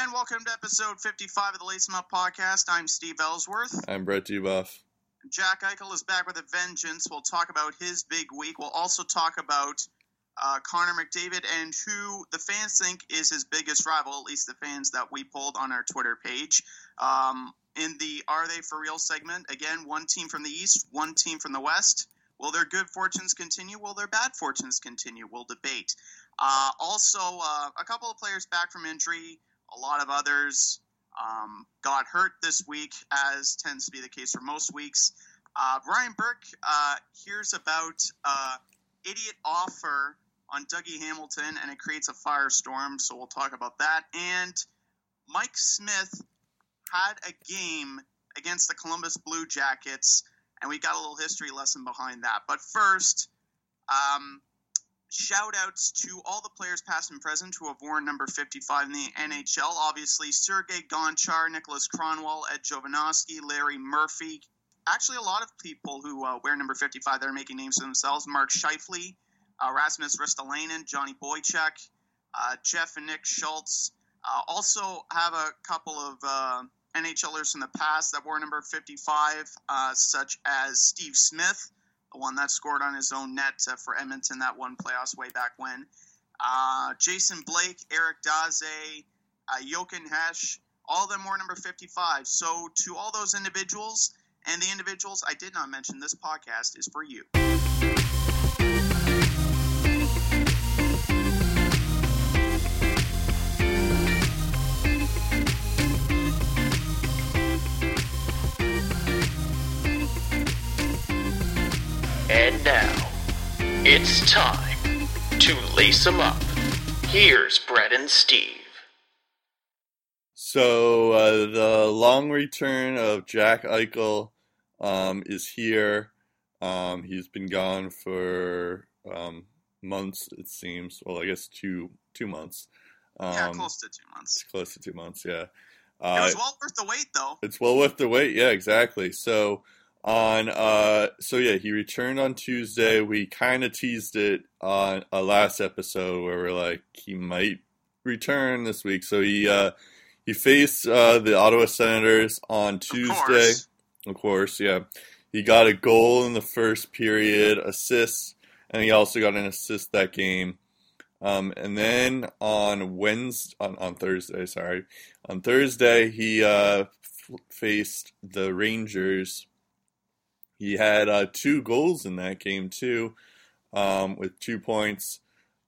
And welcome to episode 55 of the Lace 'em Up podcast. I'm Steve Ellsworth. I'm Brett Dubuff. Jack Eichel is back with a vengeance. We'll talk about his big week. We'll also talk about uh, Connor McDavid and who the fans think is his biggest rival, at least the fans that we pulled on our Twitter page. Um, in the Are They For Real segment, again, one team from the East, one team from the West. Will their good fortunes continue? Will their bad fortunes continue? We'll debate. Uh, also, uh, a couple of players back from injury. A lot of others um, got hurt this week, as tends to be the case for most weeks. Uh, Burke uh, hears about uh, idiot offer on Dougie Hamilton, and it creates a firestorm. So we'll talk about that. And Mike Smith had a game against the Columbus Blue Jackets, and we got a little history lesson behind that. But first, um, shout outs to all the players past and present who have worn number 55 in the NHL. Obviously, Sergei Gonchar, Nicholas Kronwall, Ed Jovanovski, Larry Murphy. Actually, a lot of people who uh, wear number 55 that are making names for themselves. Mark Scheifele, uh, Rasmus Ristolainen, Johnny Boychuk, uh, Jeff and Nick Schultz. Uh, also have a couple of uh, NHLers in the past that wore number 55, uh, such as Steve Smith, one that scored on his own net uh, for Edmonton that one playoffs way back when. Uh, Jason Blake, Eric Daze, uh, Jochen Hecht, all of them were number 55. So to all those individuals and the individuals I did not mention, this podcast is for you. It's time to lace them up. Here's Brett and Steve. So uh, the long return of Jack Eichel um, is here. Um, he's been gone for um, months, it seems. Well, I guess two two months. yeah, Um, close to two months. close to two months. Yeah. It Uh, was well worth the wait, though. It's well worth the wait. Yeah, exactly. So on uh so yeah, he returned on Tuesday. We kind of teased it on a last episode where we're like he might return this week. So he uh he faced uh the Ottawa Senators on Of Tuesday. course. Of course, yeah. He got a goal in the first period, assist, and he also got an assist that game. Um, and then on Wednesday, on, on Thursday, sorry, on Thursday he uh, f- faced the Rangers. He had uh, two goals in that game too, um, with two points.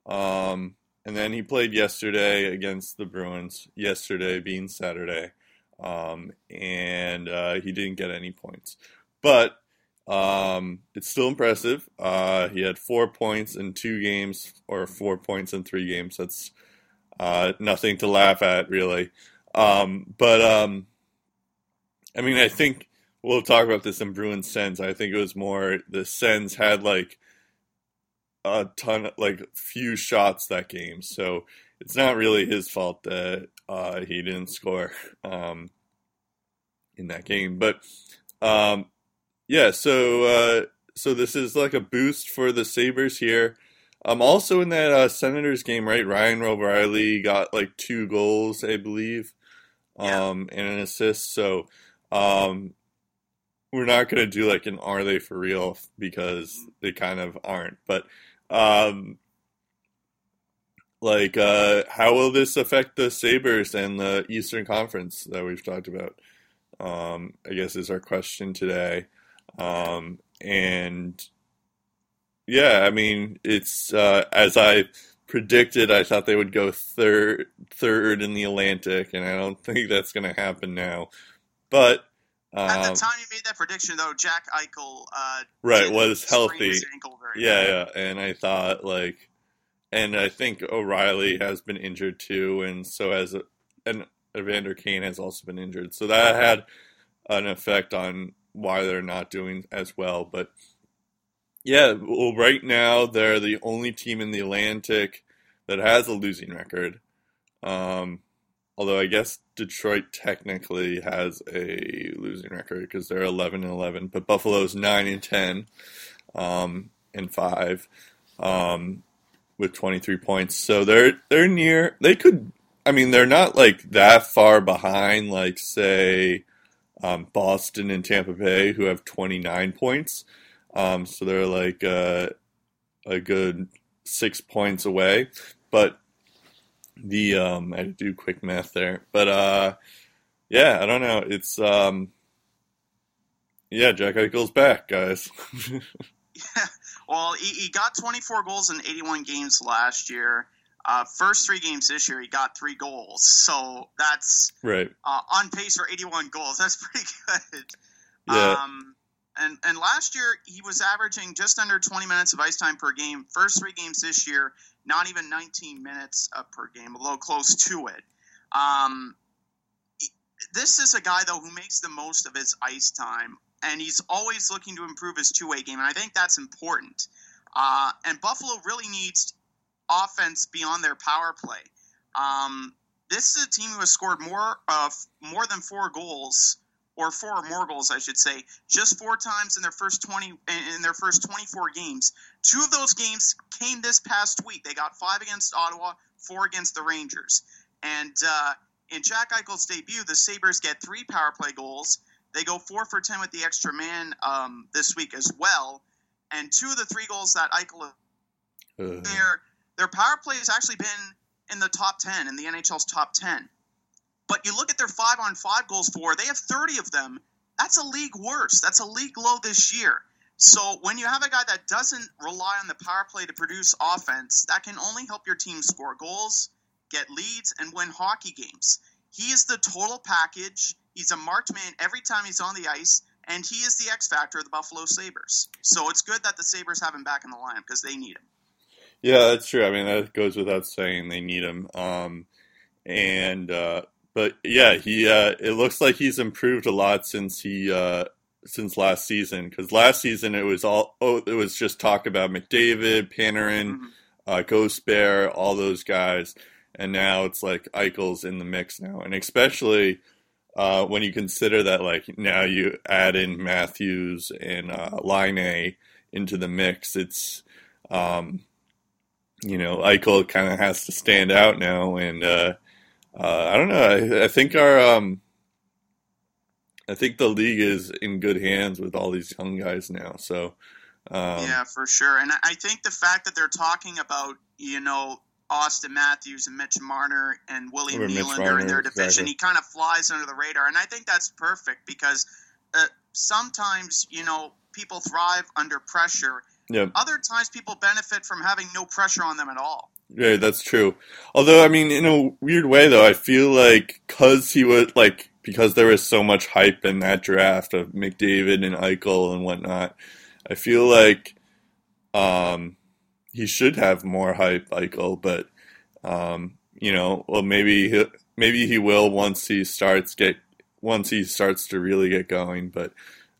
Um, and then he played yesterday against the Bruins. Yesterday being Saturday, um, and uh, he didn't get any points, but um, it's still impressive. Uh, he had four points in two games, or four points in three games. That's uh, nothing to laugh at, really. Um, but um, I mean, I think we'll talk about this in Bruins Sens. I think it was more the Sens had like a ton, like few shots that game, so it's not really his fault that uh, he didn't score um, in that game. But um, yeah, so uh, so this is like a boost for the Sabres here. Um, also in that uh, Senators game, right? Ryan O'Reilly got like two goals, I believe, Yeah. um, and an assist. So um, we're not gonna do like an "Are they for real?" because they kind of aren't. But um, like, uh, how will this affect the Sabres and the Eastern Conference that we've talked about? Um, I guess is our question today. Um, and yeah, I mean, it's uh, as I predicted. I thought they would go third, third in the Atlantic, and I don't think that's going to happen now. But At um, the time you made that prediction, though, Jack Eichel uh, right, was healthy. his ankle very Yeah, yeah, and I thought like, and I think O'Reilly has been injured too, and so has and Evander Kane has also been injured, so that had an effect on why they're not doing as well. But yeah, well, right now they're the only team in the Atlantic that has a losing record. Um, although I guess Detroit technically has a losing record because they're 11 and 11, but Buffalo's 9 and 10 um, and 5 um, with 23 points. So they're they're near. They could I mean, they're not like that far behind, like say um, Boston and Tampa Bay, who have 29 points. Um, so they're like uh, a good six points away. But the um, I had to do quick math there, but uh, yeah, I don't know. It's um, yeah, Jack Eichel's back, guys. yeah, well, he, he got 24 goals in 81 games last year. Uh, first three games this year, he got three goals. So that's right uh, on pace for 81 goals. That's pretty good. Yeah. Um, and and last year he was averaging just under 20 minutes of ice time per game. First three games this year, not even 19 minutes per game, a little close to it. Um, this is a guy though who makes the most of his ice time, and he's always looking to improve his two-way game, and I think that's important. Uh, and Buffalo really needs offense beyond their power play. Um, this is a team who has scored more uh, more than four goals or four more goals, I should say, just four times in their first twenty in their first twenty four games. Two of those games came this past week. They got five against Ottawa, four against the Rangers, and uh, in Jack Eichel's debut, the Sabres get three power play goals. They go four for ten with the extra man um, this week as well, and two of the three goals that Eichel Uh, their their power play has actually been in the top 10 in the NHL's top 10. But you look at their 5 on 5 goals for, they have 30 of them. That's a league worst. That's a league low this year. So when you have a guy that doesn't rely on the power play to produce offense, that can only help your team score goals, get leads and win hockey games. He is the total package. He's a marked man every time he's on the ice and he is the X factor of the Buffalo Sabres. So it's good that the Sabres have him back in the lineup because they need him. Yeah, that's true. I mean, that goes without saying. They need him. Um, and uh, but yeah, he uh, it looks like he's improved a lot since he uh, since last season. Because last season it was all oh it was just talk about McDavid, Panarin, Mhm. uh, Ghost Bear, all those guys, and now it's like Eichel's in the mix now, and especially. Uh, when you consider that, like now you add in Matthews and uh, Laine into the mix, it's um, you know, Eichel kind of has to stand out now, and uh, I don't know. I, I think our, um, I think the league is in good hands with all these young guys now. So, um, yeah, for sure. And I- think the fact that they're talking about, you know, Auston Matthews and Mitch Marner and William Nylander in their division, exactly. he kind of flies under the radar. And I think that's perfect because uh, sometimes, you know, people thrive under pressure. yeah, Other times, people benefit from having no pressure on them at all. Yeah, that's true. Although, I mean, in a weird way, though, I feel like because he was like because there was so much hype in that draft of McDavid and Eichel and whatnot. I feel like um, he should have more hype, Eichel, but um, you know, well, maybe he, maybe he will once he starts get once he starts to really get going. But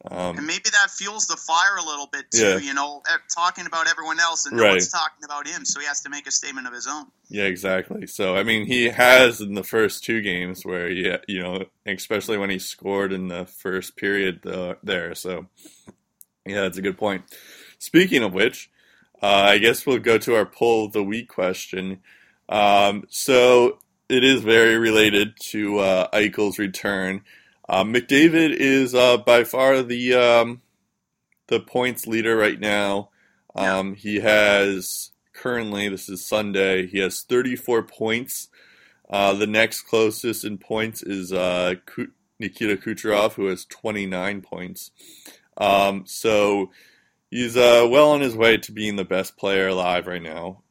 And um, maybe that fuels the fire a little bit, too, Yeah. you know, talking about everyone else and no Right. one's talking about him. So he has to make a statement of his own. yeah, exactly. So I mean, he has in the first two games where he, you know, especially when he scored in the first period uh, there. So yeah, that's a good point. Speaking of which, uh, I guess we'll go to our poll of the week question. Um, so it is very related to uh, Eichel's return. Uh, McDavid is uh, by far the um, the points leader right now. Um, he has currently this is Sunday. He has 34 points. Uh, the next closest in points is uh, Nikita Kucherov, who has 29 points. Um, so he's uh, well on his way to being the best player alive right now,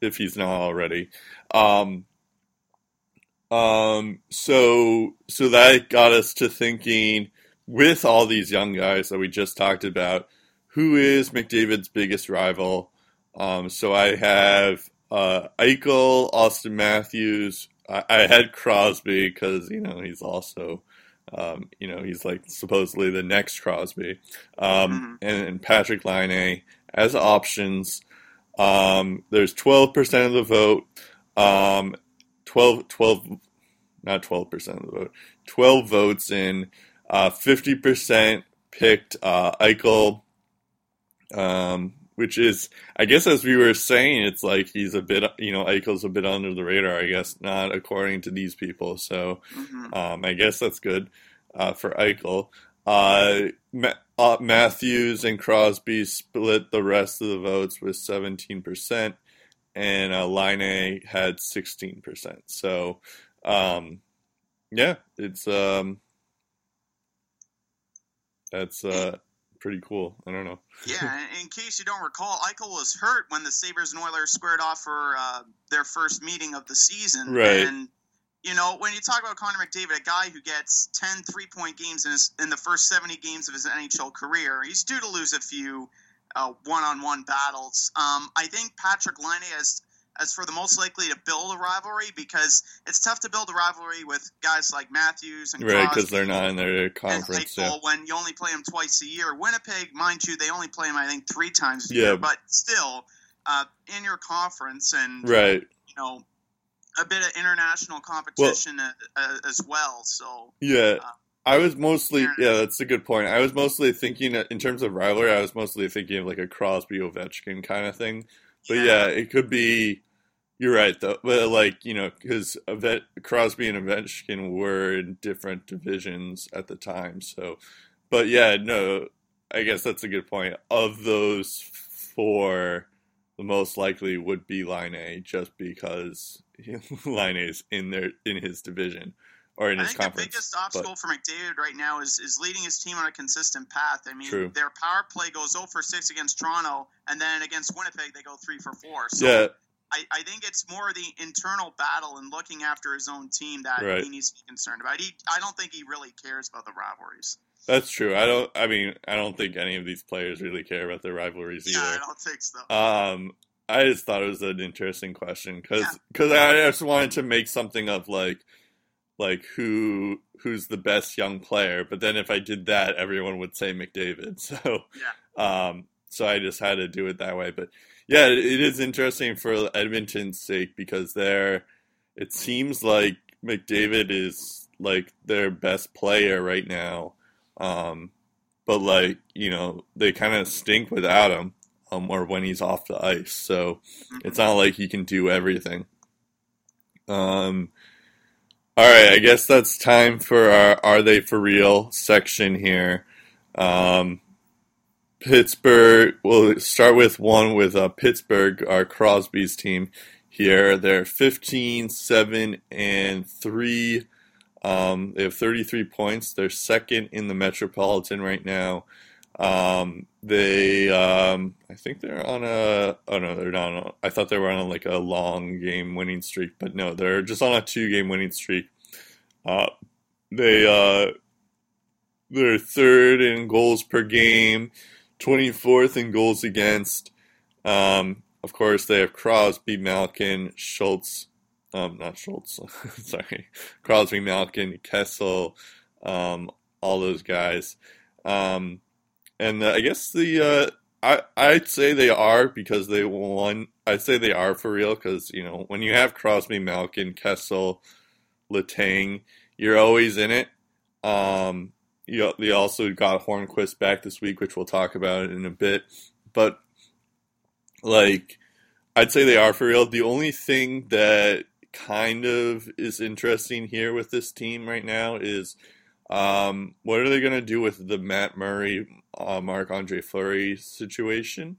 if he's not already. Um, um, so so that got us to thinking with all these young guys that we just talked about, who is McDavid's biggest rival? Um, so I have uh, Eichel, Auston Matthews. I, I had Crosby because you know he's also, um, you know, he's like supposedly the next Crosby, um, and, and Patrick Laine as options. Um, there's 12% of the vote. Um, 12, 12, not 12% of the vote. 12 votes in. Uh, 50% picked uh, Eichel, um, which is, I guess, as we were saying, it's like he's a bit, you know, Eichel's a bit under the radar. I guess not according to these people. So, Mhm. um, I guess that's good uh, for Eichel. Uh, Ma- uh, Matthews and Crosby split the rest of the votes with 17%, and uh, Laine had 16%. So, um, yeah, it's um, that's uh, pretty cool. I don't know. Yeah, in case you don't recall, Eichel was hurt when the Sabres and Oilers squared off for uh, their first meeting of the season. Right. And, you know, when you talk about Connor McDavid, a guy who gets 10 three point games in, his, in the first 70 games of his NHL career, he's due to lose a few one on one battles. Um, I think Patrick Laine has. As for the most likely to build a rivalry, because it's tough to build a rivalry with guys like Matthews and Right, because they're not in their and conference. Yeah. When you only play them twice a year. Winnipeg, mind you, they only play them I think three times a Yeah. year, but still uh, in your conference and Right. you know a bit of international competition uh, uh, as well. So Yeah. Uh, I was mostly yeah, that's a good point. I was mostly thinking in terms of rivalry. I was mostly thinking of like a Crosby Ovechkin kind of thing. But yeah, it could be. You're right though, but like you know, because Crosby and Ovechkin were in different divisions at the time. So, but yeah, no, I guess that's a good point. Of those four, the most likely would be Laine A, just because Laine A is in their in his division or in I his think the biggest obstacle for McDavid right now is, is leading his team on a consistent path. I mean, True. their power play goes 0 for 6 against Toronto, and then against Winnipeg, they go 3 for 4. So yeah, I, I think it's more the internal battle and looking after his own team that Right. he needs to be concerned about. He, I don't think he really cares about the rivalries. That's true. I don't. I mean, I don't think any of these players really care about their rivalries Yeah, I either. don't think so. Um, I just thought it was an interesting question because Yeah. I just wanted to make something of like like who who's the best young player. But then if I did that, everyone would say McDavid. So um, so I just had to do it that way. But yeah, it, it is interesting for Edmonton's sake because they're. It seems like McDavid is like their best player right now. Um, but like you know, they kind of stink without him, um, or when he's off the ice. So it's not like he can do everything. Um, all right, I guess that's time for our "Are They for Real" section here. Um, Pittsburgh. We'll start with one with uh, Pittsburgh, our Crosby's team. Here, they're 15, 7, and 3. Um, they have 33 points. They're second in the Metropolitan right now. Um, they, um, I think they're on a. Oh no, they're not. On a, I thought they were on like a long game winning streak, but no, they're just on a two game winning streak. Uh, they, uh, they're third in goals per game, 24th in goals against. Um, of course, they have Crosby, Malkin, Schultz, um, not Schultz, sorry, Crosby, Malkin, Kessel, um, all those guys. Um, and uh, I guess the uh, I I'd say they are because they won. I'd say they are for real because you know when you have Crosby, Malkin, Kessel, Letang, you're always in it. Um, you they also got Hornqvist back this week, which we'll talk about in a bit. But like, I'd say they are for real. The only thing that kind of is interesting here with this team right now is um, what are they going to do with the Matt Murray, uh, Marc Andre Fleury situation?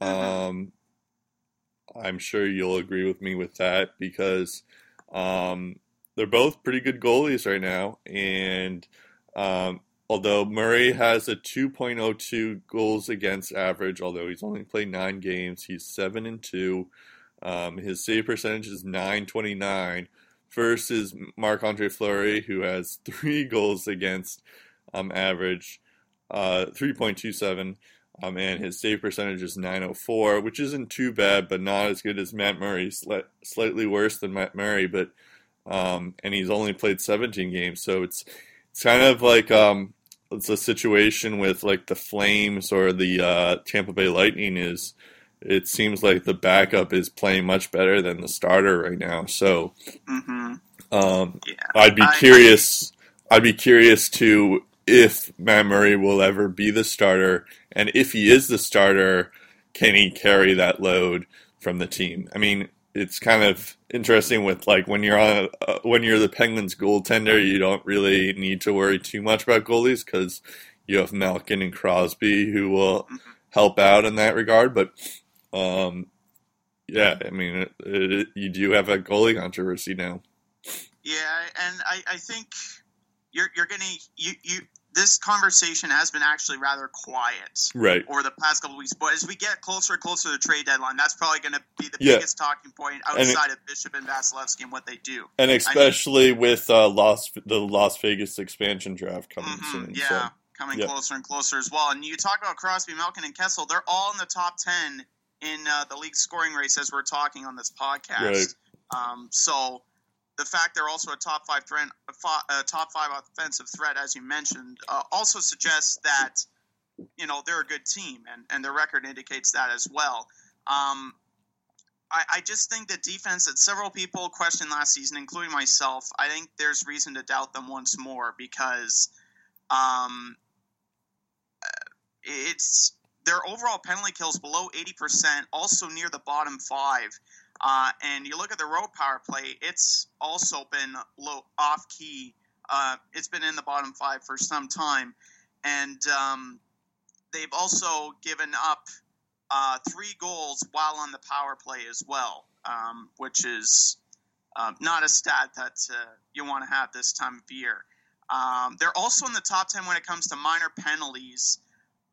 Um, I'm sure you'll agree with me with that because um, they're both pretty good goalies right now. And um, although Murray has a 2.02 goals against average, although he's only played nine games, he's seven and two. Um, his save percentage is 929 versus Marc Andre Fleury, who has three goals against um, average, uh, 3.27. Um, and his save percentage is 904, which isn't too bad, but not as good as Matt Murray. Sli- slightly worse than Matt Murray, but um, and he's only played 17 games, so it's it's kind of like um, it's a situation with like the Flames or the uh, Tampa Bay Lightning is. It seems like the backup is playing much better than the starter right now. So hmm um, Yeah. I'd be I- curious. I'd be curious to if Matt Murray will ever be the starter, and if he is the starter, can he carry that load from the team? I mean, it's kind of interesting with like when you're on uh, when you're the Penguins goaltender, you don't really need to worry too much about goalies because you have Malkin and Crosby who will help out in that regard. But um, yeah, I mean, it, it, you do have a goalie controversy now. Yeah, and I, I think you're you're gonna you you this conversation has been actually rather quiet Right. over the past couple of weeks. But as we get closer and closer to the trade deadline, that's probably going to be the Yeah. biggest talking point And it- outside of Bishop and Vasilevskiy and what they do. And especially with uh, Las the Las Vegas expansion draft coming Mhm, soon. yeah, So. coming yeah. closer and closer as well. And you talk about Crosby, Malkin, and Kessel; they're all in the top ten in uh, the league scoring race as we're talking on this podcast. Right. Um, so the fact they're also a top five threat, a top five offensive threat, as you mentioned, uh, also suggests that you know they're a good team, and, and their record indicates that as well. Um, I, I just think that defense that several people questioned last season, including myself, I think there's reason to doubt them once more because um, uh, it's their overall penalty kills below 80%, also near the bottom five. Uh, and you look at the road power play, it's also been low off key. Uh, it's been in the bottom five for some time. And um, they've also given up uh, three goals while on the power play as well, um, which is uh, not a stat that uh, you want to have this time of year. Um, they're also in the top 10 when it comes to minor penalties,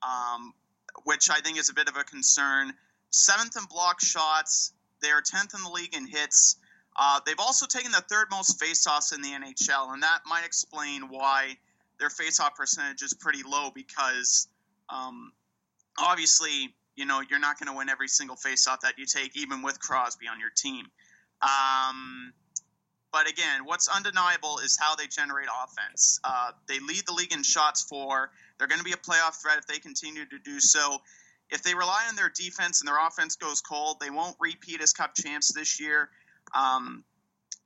um, which I think is a bit of a concern. Seventh in block shots. They are 10th in the league in hits. Uh, they've also taken the third most faceoffs in the NHL, and that might explain why their faceoff percentage is pretty low because um, obviously, you know, you're not going to win every single faceoff that you take, even with Crosby on your team. Um, but again, what's undeniable is how they generate offense. Uh, they lead the league in shots for. They're going to be a playoff threat if they continue to do so. If they rely on their defense and their offense goes cold, they won't repeat as Cup champs this year. Um,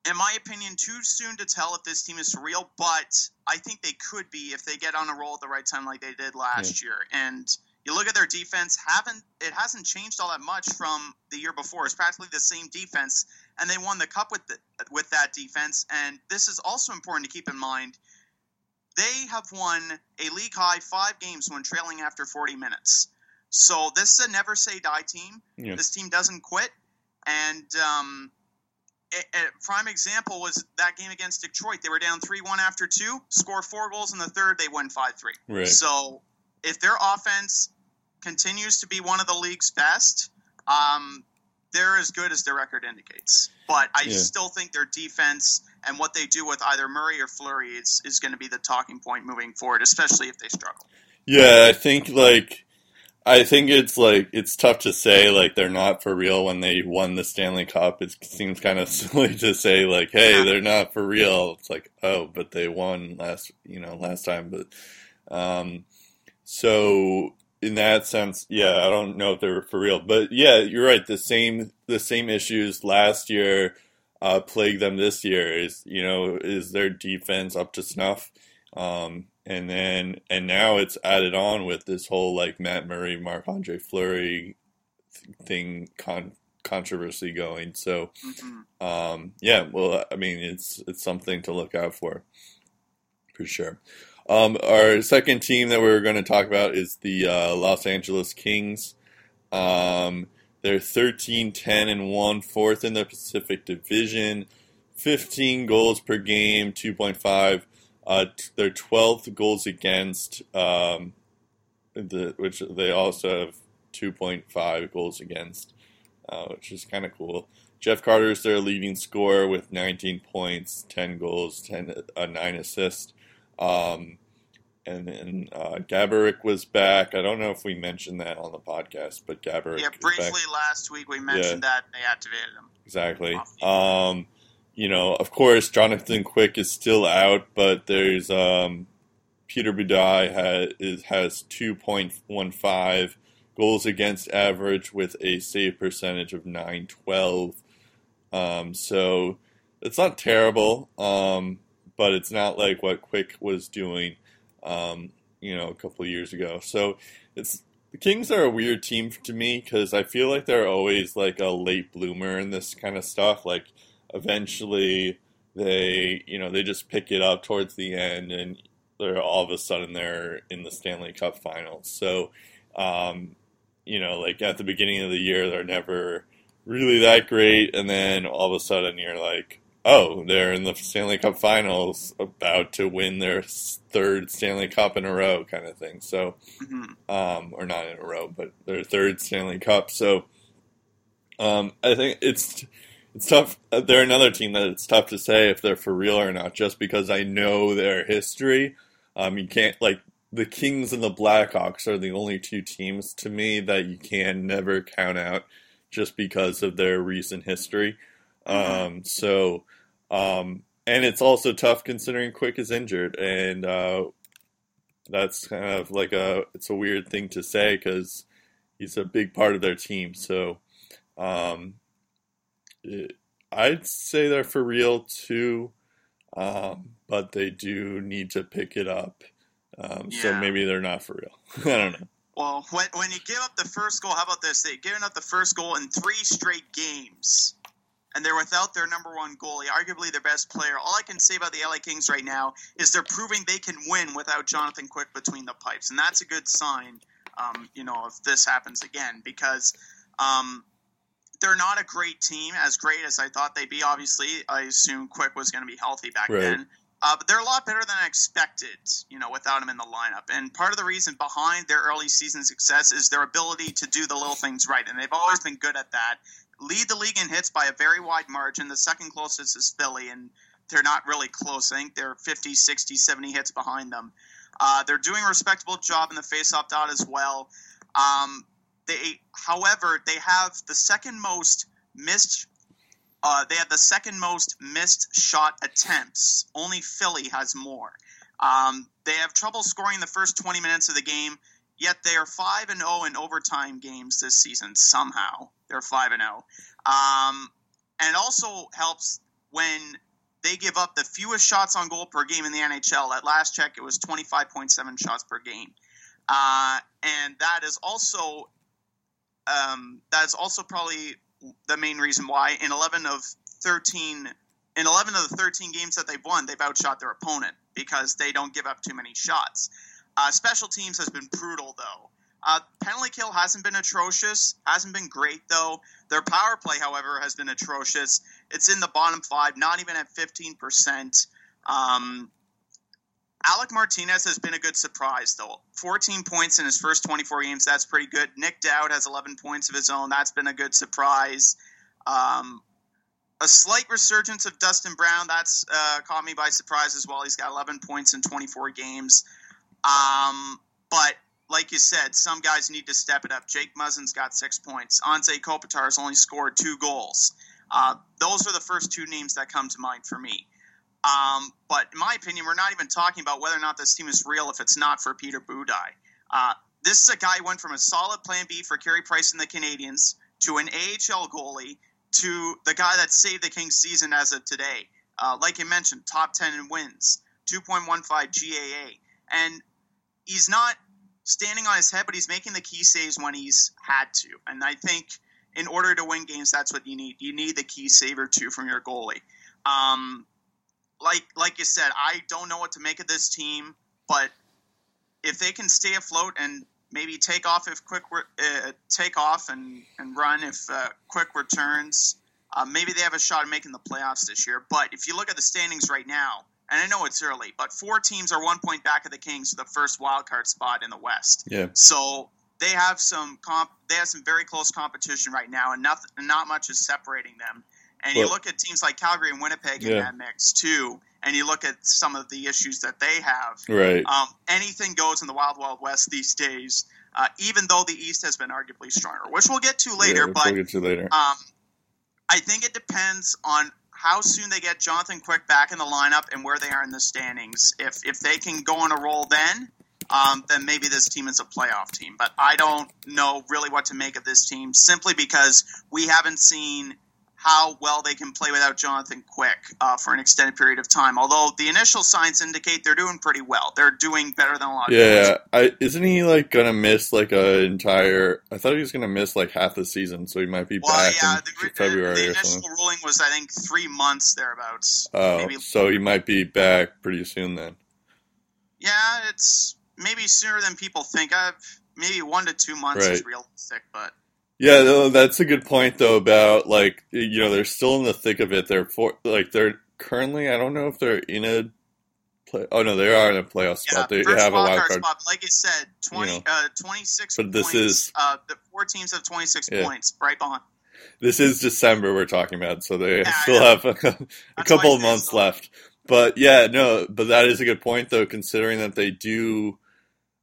in my opinion, too soon to tell if this team is for real, but I think they could be if they get on a roll at the right time, like they did last year. And you look at their defense; haven't it hasn't changed all that much from the year before. It's practically the same defense, and they won the cup with the, with that defense. And this is also important to keep in mind. They have won a league high five games when trailing after 40 minutes. So this is a never say die team. Yeah. This team doesn't quit, and um, a, a prime example was that game against Detroit. They were down three one after two, score four goals in the third, they win five three. Right. So if their offense continues to be one of the league's best, um, they're as good as their record indicates. But I Yeah. still think their defense and what they do with either Murray or Fleury is, is going to be the talking point moving forward, especially if they struggle. Yeah, I think like I think it's like it's tough to say like they're not for real when they won the Stanley Cup. It seems kind of silly to say like, "Hey, they're not for real." It's like, "Oh, but they won last, you know, last time." But um so in that sense, yeah, I don't know if they're for real. But yeah, you're right. The same the same issues last year uh plague them this year is, you know, is their defense up to snuff? Um, and then and now it's added on with this whole like Matt Murray, Marc Andre Fleury thing con- controversy going. So hmm um, yeah, well, I mean it's it's something to look out for for sure. Um, our second team that we're going to talk about is the uh, Los Angeles Kings. Um, they're 13, 10, and 1, fourth in the Pacific Division, 15 goals per game, 2.5. Uh, t- their 12th goals against, um, the, which they also have 2.5 goals against, uh, which is kind of cool. Jeff Carter is their leading scorer with 19 points, 10 goals, 10, uh, 9 assists. Um, and then uh, Gaborik was back. I don't know if we mentioned that on the podcast, but Gaborik Yeah, briefly last week we mentioned that they activated him. Exactly. Um, you know, of course, Jonathan Quick is still out, but there's um, Peter Budaj has has 2.15 goals against average with a save percentage of 912. Um, so it's not terrible, um, but it's not like what Quick was doing, um, you know, a couple years ago. So it's the Kings are a weird team to me because I feel like they're always like a late bloomer in this kind of stuff. Like eventually they, you know, they just pick it up towards the end and they're all of a sudden they're in the Stanley Cup Finals. So, um, you know, like at the beginning of the year they're never really that great, and then all of a sudden you're like, oh, they're in the Stanley Cup Finals, about to win their third Stanley Cup in a row, kind of thing. So, mm-hmm. um, or not in a row, but their third Stanley Cup. So, um, I think it's it's tough. They're another team that it's tough to say if they're for real or not, just because I know their history. Um, you can't like the Kings and the Blackhawks are the only two teams to me that you can never count out just because of their recent history. Um, so um, and it's also tough considering Quick is injured, and uh, that's kind of like a it's a weird thing to say because he's a big part of their team. So um, I'd say they're for real too, um, but they do need to pick it up. Um, yeah. So maybe they're not for real. I don't know. Well, when, when you give up the first goal, how about this? They've given up the first goal in three straight games and they're without their number one goalie, arguably their best player. All I can say about the LA Kings right now is they're proving they can win without Jonathan Quick between the pipes, and that's a good sign. Um, you know, if this happens again, because um, they're not a great team, as great as I thought they'd be. Obviously, I assume Quick was going to be healthy back right. then. Uh, but they're a lot better than I expected, you know, without him in the lineup. And part of the reason behind their early season success is their ability to do the little things right. And they've always been good at that lead the league in hits by a very wide margin. The second closest is Philly, and they're not really close. I think they're 50, 60, 70 hits behind them. Uh, they're doing a respectable job in the faceoff dot as well. Um, they, however, they have the second most missed. Uh, they have the second most missed shot attempts. Only Philly has more. Um, they have trouble scoring the first 20 minutes of the game. Yet they are five and zero oh in overtime games this season. Somehow they're five and zero, oh. um, and it also helps when they give up the fewest shots on goal per game in the NHL. At last check, it was twenty five point seven shots per game, uh, and that is also um, that is also probably the main reason why in eleven of thirteen. In 11 of the 13 games that they've won, they've outshot their opponent because they don't give up too many shots. Uh, special teams has been brutal though. Uh, penalty kill hasn't been atrocious, hasn't been great though. Their power play, however, has been atrocious. It's in the bottom five, not even at fifteen percent. Um, Alec Martinez has been a good surprise though. Fourteen points in his first twenty-four games, that's pretty good. Nic Dowd has eleven points of his own, that's been a good surprise. Um, a slight resurgence of Dustin Brown, that's uh, caught me by surprise as well. He's got eleven points in twenty-four games. Um, but like you said, some guys need to step it up. Jake Muzzin's got six points. Anze Kopitar's only scored two goals. Uh, those are the first two names that come to mind for me. Um, but in my opinion, we're not even talking about whether or not this team is real if it's not for Peter Budaj. Uh, this is a guy who went from a solid plan B for Carey Price and the Canadiens to an AHL goalie to the guy that saved the Kings season as of today. Uh, like you mentioned, top 10 in wins, 2.15 GAA. And he's not standing on his head, but he's making the key saves when he's had to. And I think in order to win games, that's what you need. You need the key save or two from your goalie. Um, like like you said, I don't know what to make of this team, but if they can stay afloat and maybe take off if quick uh, take off and, and run if uh, quick returns, uh, maybe they have a shot at making the playoffs this year. But if you look at the standings right now, and I know it's early, but four teams are one point back of the Kings for the first wild card spot in the West. Yeah. So they have some comp. They have some very close competition right now, and not not much is separating them. And well, you look at teams like Calgary and Winnipeg in that mix too, and you look at some of the issues that they have. Right. Um, anything goes in the Wild Wild West these days. Uh, even though the East has been arguably stronger, which we'll get to later. Yeah, we'll get to later. Um, I think it depends on how soon they get Jonathan Quick back in the lineup and where they are in the standings. If if they can go on a roll then, um, then maybe this team is a playoff team. But I don't know really what to make of this team simply because we haven't seen how well they can play without Jonathan Quick uh, for an extended period of time. Although the initial signs indicate they're doing pretty well. They're doing better than a lot of Yeah. I, isn't he like gonna miss like an entire? I thought he was gonna miss like half the season, so he might be Well, back yeah, in the, February the or initial ruling was, I think, three months thereabouts. Oh, maybe so he might be back pretty soon then. Yeah, it's maybe sooner than people think. I've maybe one to two months is Right. realistic, but Yeah, no, that's a good point though about like you know they're still in the thick of it. They're for like they're currently I don't know if they're in a play. Oh no, they are in a playoff yeah, spot. They, have a wild card spot. Like I said, twenty, You know. uh, twenty-six But this points. is- uh, the four teams have twenty-six Yeah. points, right behind. This is December we're talking about, so they Yeah, still have a, a couple of months left. But yeah, no, but that is a good point though, considering that they do,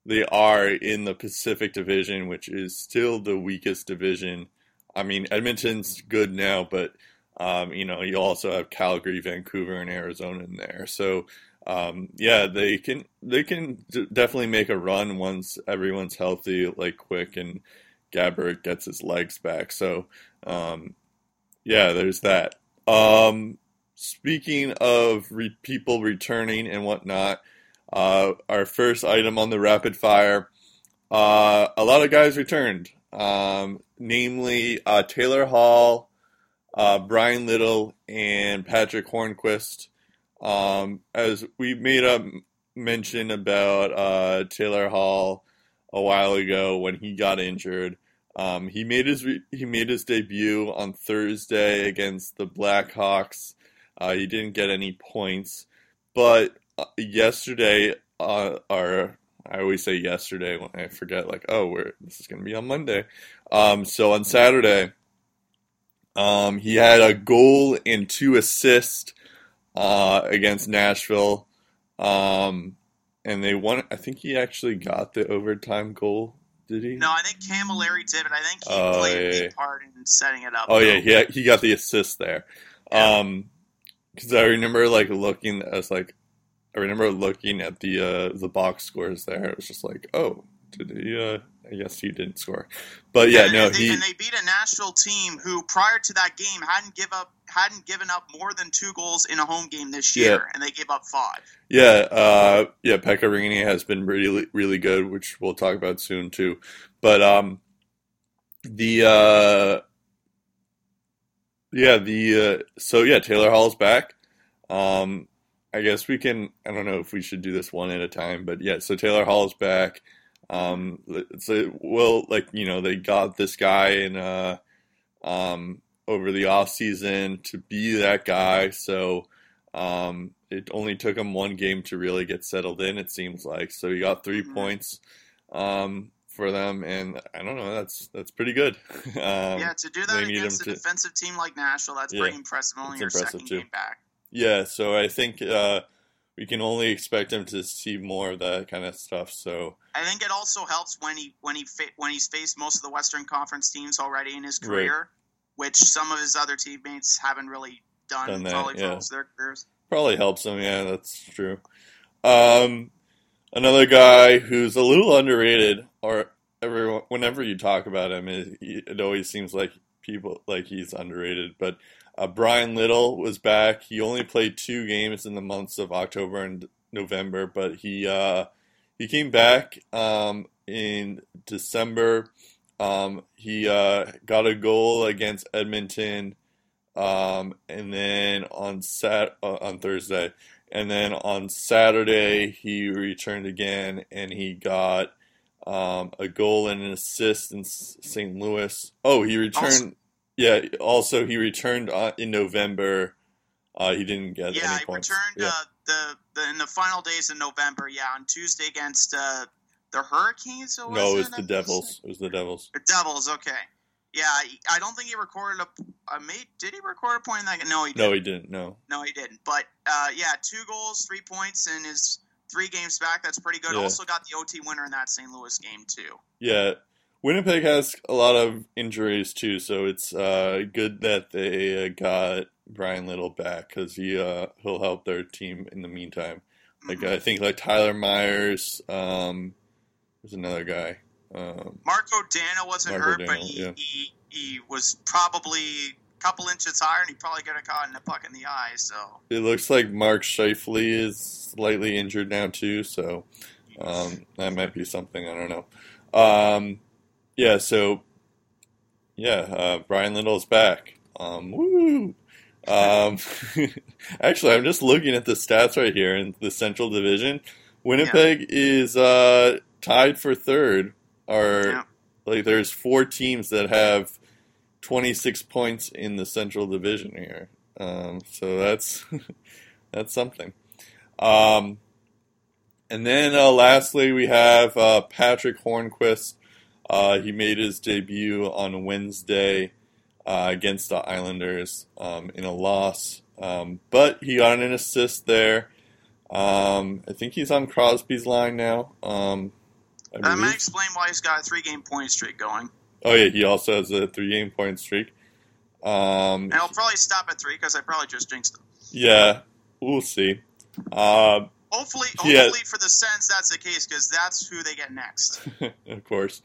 they are in the Pacific Division, which is still the weakest division. I mean, Edmonton's good now, but um, you know, you also have Calgary, Vancouver, and Arizona in there. So um, yeah, they can they can definitely make a run once everyone's healthy, like Quick and Gaborik gets his legs back. So um, yeah, there's that. Um, speaking of re- people returning and whatnot, uh, our first item on the rapid fire, uh, a lot of guys returned, um, namely uh, Taylor Hall, uh, Bryan Little, and Patrick Hornqvist. Um, as we made a mention about uh, Taylor Hall a while ago when he got injured. Um, he made his re- he made his debut on Thursday against the Blackhawks. Uh, he didn't get any points, but yesterday, uh, or I always say yesterday when I forget, like, oh, we're this is going to be on Monday. Um, so on Saturday, um, he had a goal and two assists uh, against Nashville, um, and they won. I think he actually got the overtime goal. Did he? No, I think Cammalleri did, but I think he Oh, played a big yeah. part in setting it up. Oh though. yeah, he he got the assist there. Yeah. Um, because I remember like looking as like I remember looking at the uh the box scores there. It was just like, oh, did he? Uh, I guess he didn't score, but yeah, and, no, and they, he. and they beat a Nashville team who, prior to that game, hadn't give up hadn't given up more than two goals in a home game this year, Yeah. and they gave up five. Yeah, uh, yeah, Pekka Rinne has been really, really good, which we'll talk about soon too. But um, the uh, yeah, the uh, so yeah, Taylor Hall's back. Um, I guess we can. I don't know if we should do this one at a time, but yeah. So Taylor Hall's back. Um, so well, like you know, they got this guy in uh, um, over the off season to be that guy. So. Um, it only took him one game to really get settled in. It seems like so he got 3 Mhm. points um, for them, and I don't know. That's that's pretty good. um, yeah, to do that against a to- defensive team like Nashville, that's Yeah, pretty impressive. Only your second too. game back. Yeah. So I think uh, we can only expect him to see more of that kind of stuff. So I think it also helps when he when he fa- when he's faced most of the Western Conference teams already in his Right. career, which some of his other teammates haven't really done, Done that, probably yeah. their careers. probably helps him. Yeah, that's true. Um, another guy who's a little underrated, or everyone, whenever you talk about him, it, it always seems like people like he's underrated. But uh, Bryan Little was back. He only played two games in the months of October and November, but he uh, he came back um, in December. Um, he uh, got a goal against Edmonton. Um, and then on Sat uh, on Thursday, and then on Saturday he returned again, and he got um, a goal and an assist in St. Louis. Oh, he returned. Yeah, also he returned uh, in November. Uh, he didn't get Yeah, any he points. returned yeah. uh, the, the in the final days of November. Yeah, on Tuesday against uh, the Hurricanes. No, it was it? the Devils. It was the Devils. The Devils. Okay. Yeah, I- don't think he recorded a. Made, did he record a point in that? game? No, he didn't. No, he didn't. No. No, he didn't. But uh, yeah, two goals, three points in his three games back. That's pretty good. Yeah. Also got the OT winner in that St. Louis game too. Yeah, Winnipeg has a lot of injuries too, so it's uh, good that they uh, got Bryan Little back because he uh, he'll help their team in the meantime. Like Mhm. I think like Tyler Myers, um, there's another guy. Um, Marko Dano wasn't Marko hurt, but he, yeah. he he was probably a couple inches higher, and he probably got have caught in a puck in the eye. So It looks like Mark Scheifele is slightly injured now too, so um, that might be something. I don't know. Um, yeah, so yeah, uh, Bryan Little's back. Um, woo! Um, actually, I'm just looking at the stats right here in the Central Division. Winnipeg is uh, tied for third. Or Yeah. like, there's four teams that have 26 points in the Central Division here. Um, so that's that's something. Um, and then uh, lastly, we have uh, Patrick Hornqvist. Uh, he made his debut on Wednesday uh, against the Islanders um, in a loss, um, but he got an assist there. Um, I think he's on Crosby's line now. Um, I that might explain why he's got a three-game point streak going. Oh yeah, he also has a three-game point streak. Um, And I'll probably stop at three because I probably just jinxed him. yeah, we'll see. Um, Hopefully, Yeah. hopefully for the Sens that's the case because that's who they get next. of course.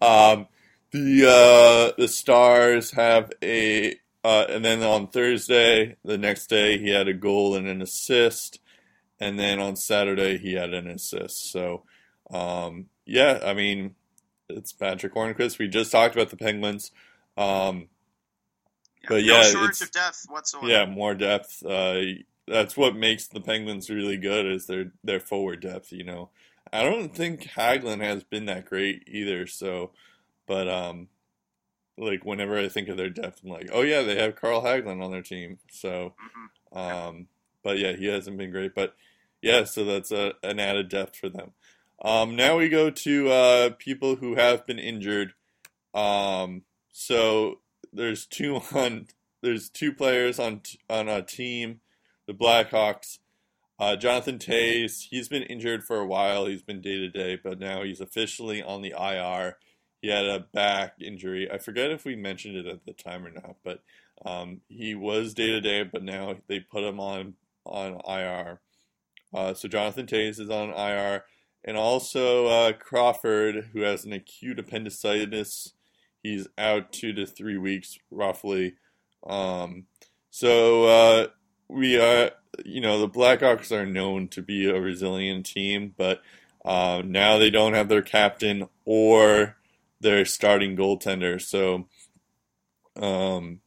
Um, the uh, the Stars have a, uh, and then on Thursday, the next day, he had a goal and an assist, and then on Saturday he had an assist. So, um, yeah, I mean, it's Patrick Hornqvist. We just talked about the Penguins. Um, But no yeah, shortage it's- of depth whatsoever. yeah, more depth. Uh, that's what makes the Penguins really good is their their forward depth. You know, I don't think Hagelin has been that great either. So, but um, like whenever I think of their depth, I'm like, oh yeah, they have Carl Hagelin on their team. So, Mhm. um, but yeah, he hasn't been great. But yeah, so that's a, an added depth for them. Um, now we go to uh, people who have been injured. Um, so there's two on there's two players on t- on a team, the Blackhawks. Uh, Jonathan Toews, he's been injured for a while. He's been day to day, but now he's officially on the IR. He had a back injury. I forget if we mentioned it at the time or not, but um, he was day to day, but now they put him on on IR. Uh, so Jonathan Toews is on IR, and also uh, Crawford, who has an acute appendicitis. He's out two to three weeks, roughly. Um, so uh, we are, you know, the Blackhawks are known to be a resilient team, but uh, now they don't have their captain or their starting goaltender. So um,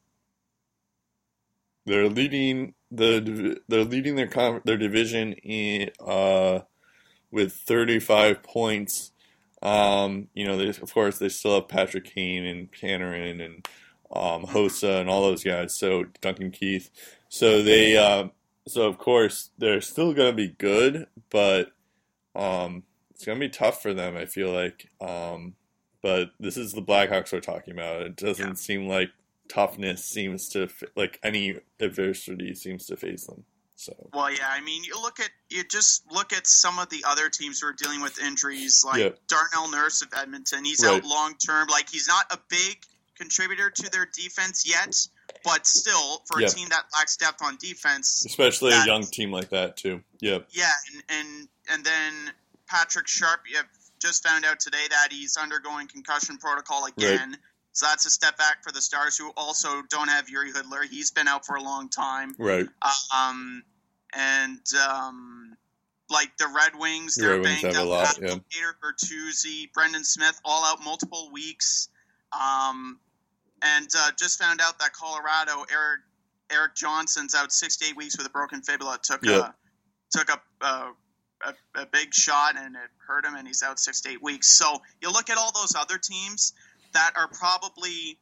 they're leading the they're leading their their division in uh, with 35 points. Um, you know, they, of course, they still have Patrick Kane and Panarin and um, Hossa and all those guys. So Duncan Keith. So they, uh, so of course, they're still going to be good, but um, it's going to be tough for them. I feel like. Um, but this is the Blackhawks we're talking about. It doesn't Yeah. seem like toughness seems to like any adversity seems to face them. So Well, yeah, I mean, you look at you just look at some of the other teams who are dealing with injuries, like Yeah. Darnell Nurse of Edmonton. He's Right. out long term. Like he's not a big contributor to their defense yet, but still, for Yeah. a team that lacks depth on defense, especially a young team like that too. Yep. yeah, and and, and then Patrick Sharp. You have just found out today that he's undergoing concussion protocol again. So that's a step back for the Stars, who also don't have Jiri Hudler. He's been out for a long time. Right. Um, and um, like the Red Wings, they're Red Wings banged a up. lot, Pat yeah. Peter Bertuzzi, Brendan Smith, all out multiple weeks. Um, and uh, just found out that Colorado, Eric Erik Johnson's out six to eight weeks with a broken fibula. Took Yep. a took a, a a a big shot and it hurt him, and he's out six to eight weeks. So you look at all those other teams that are probably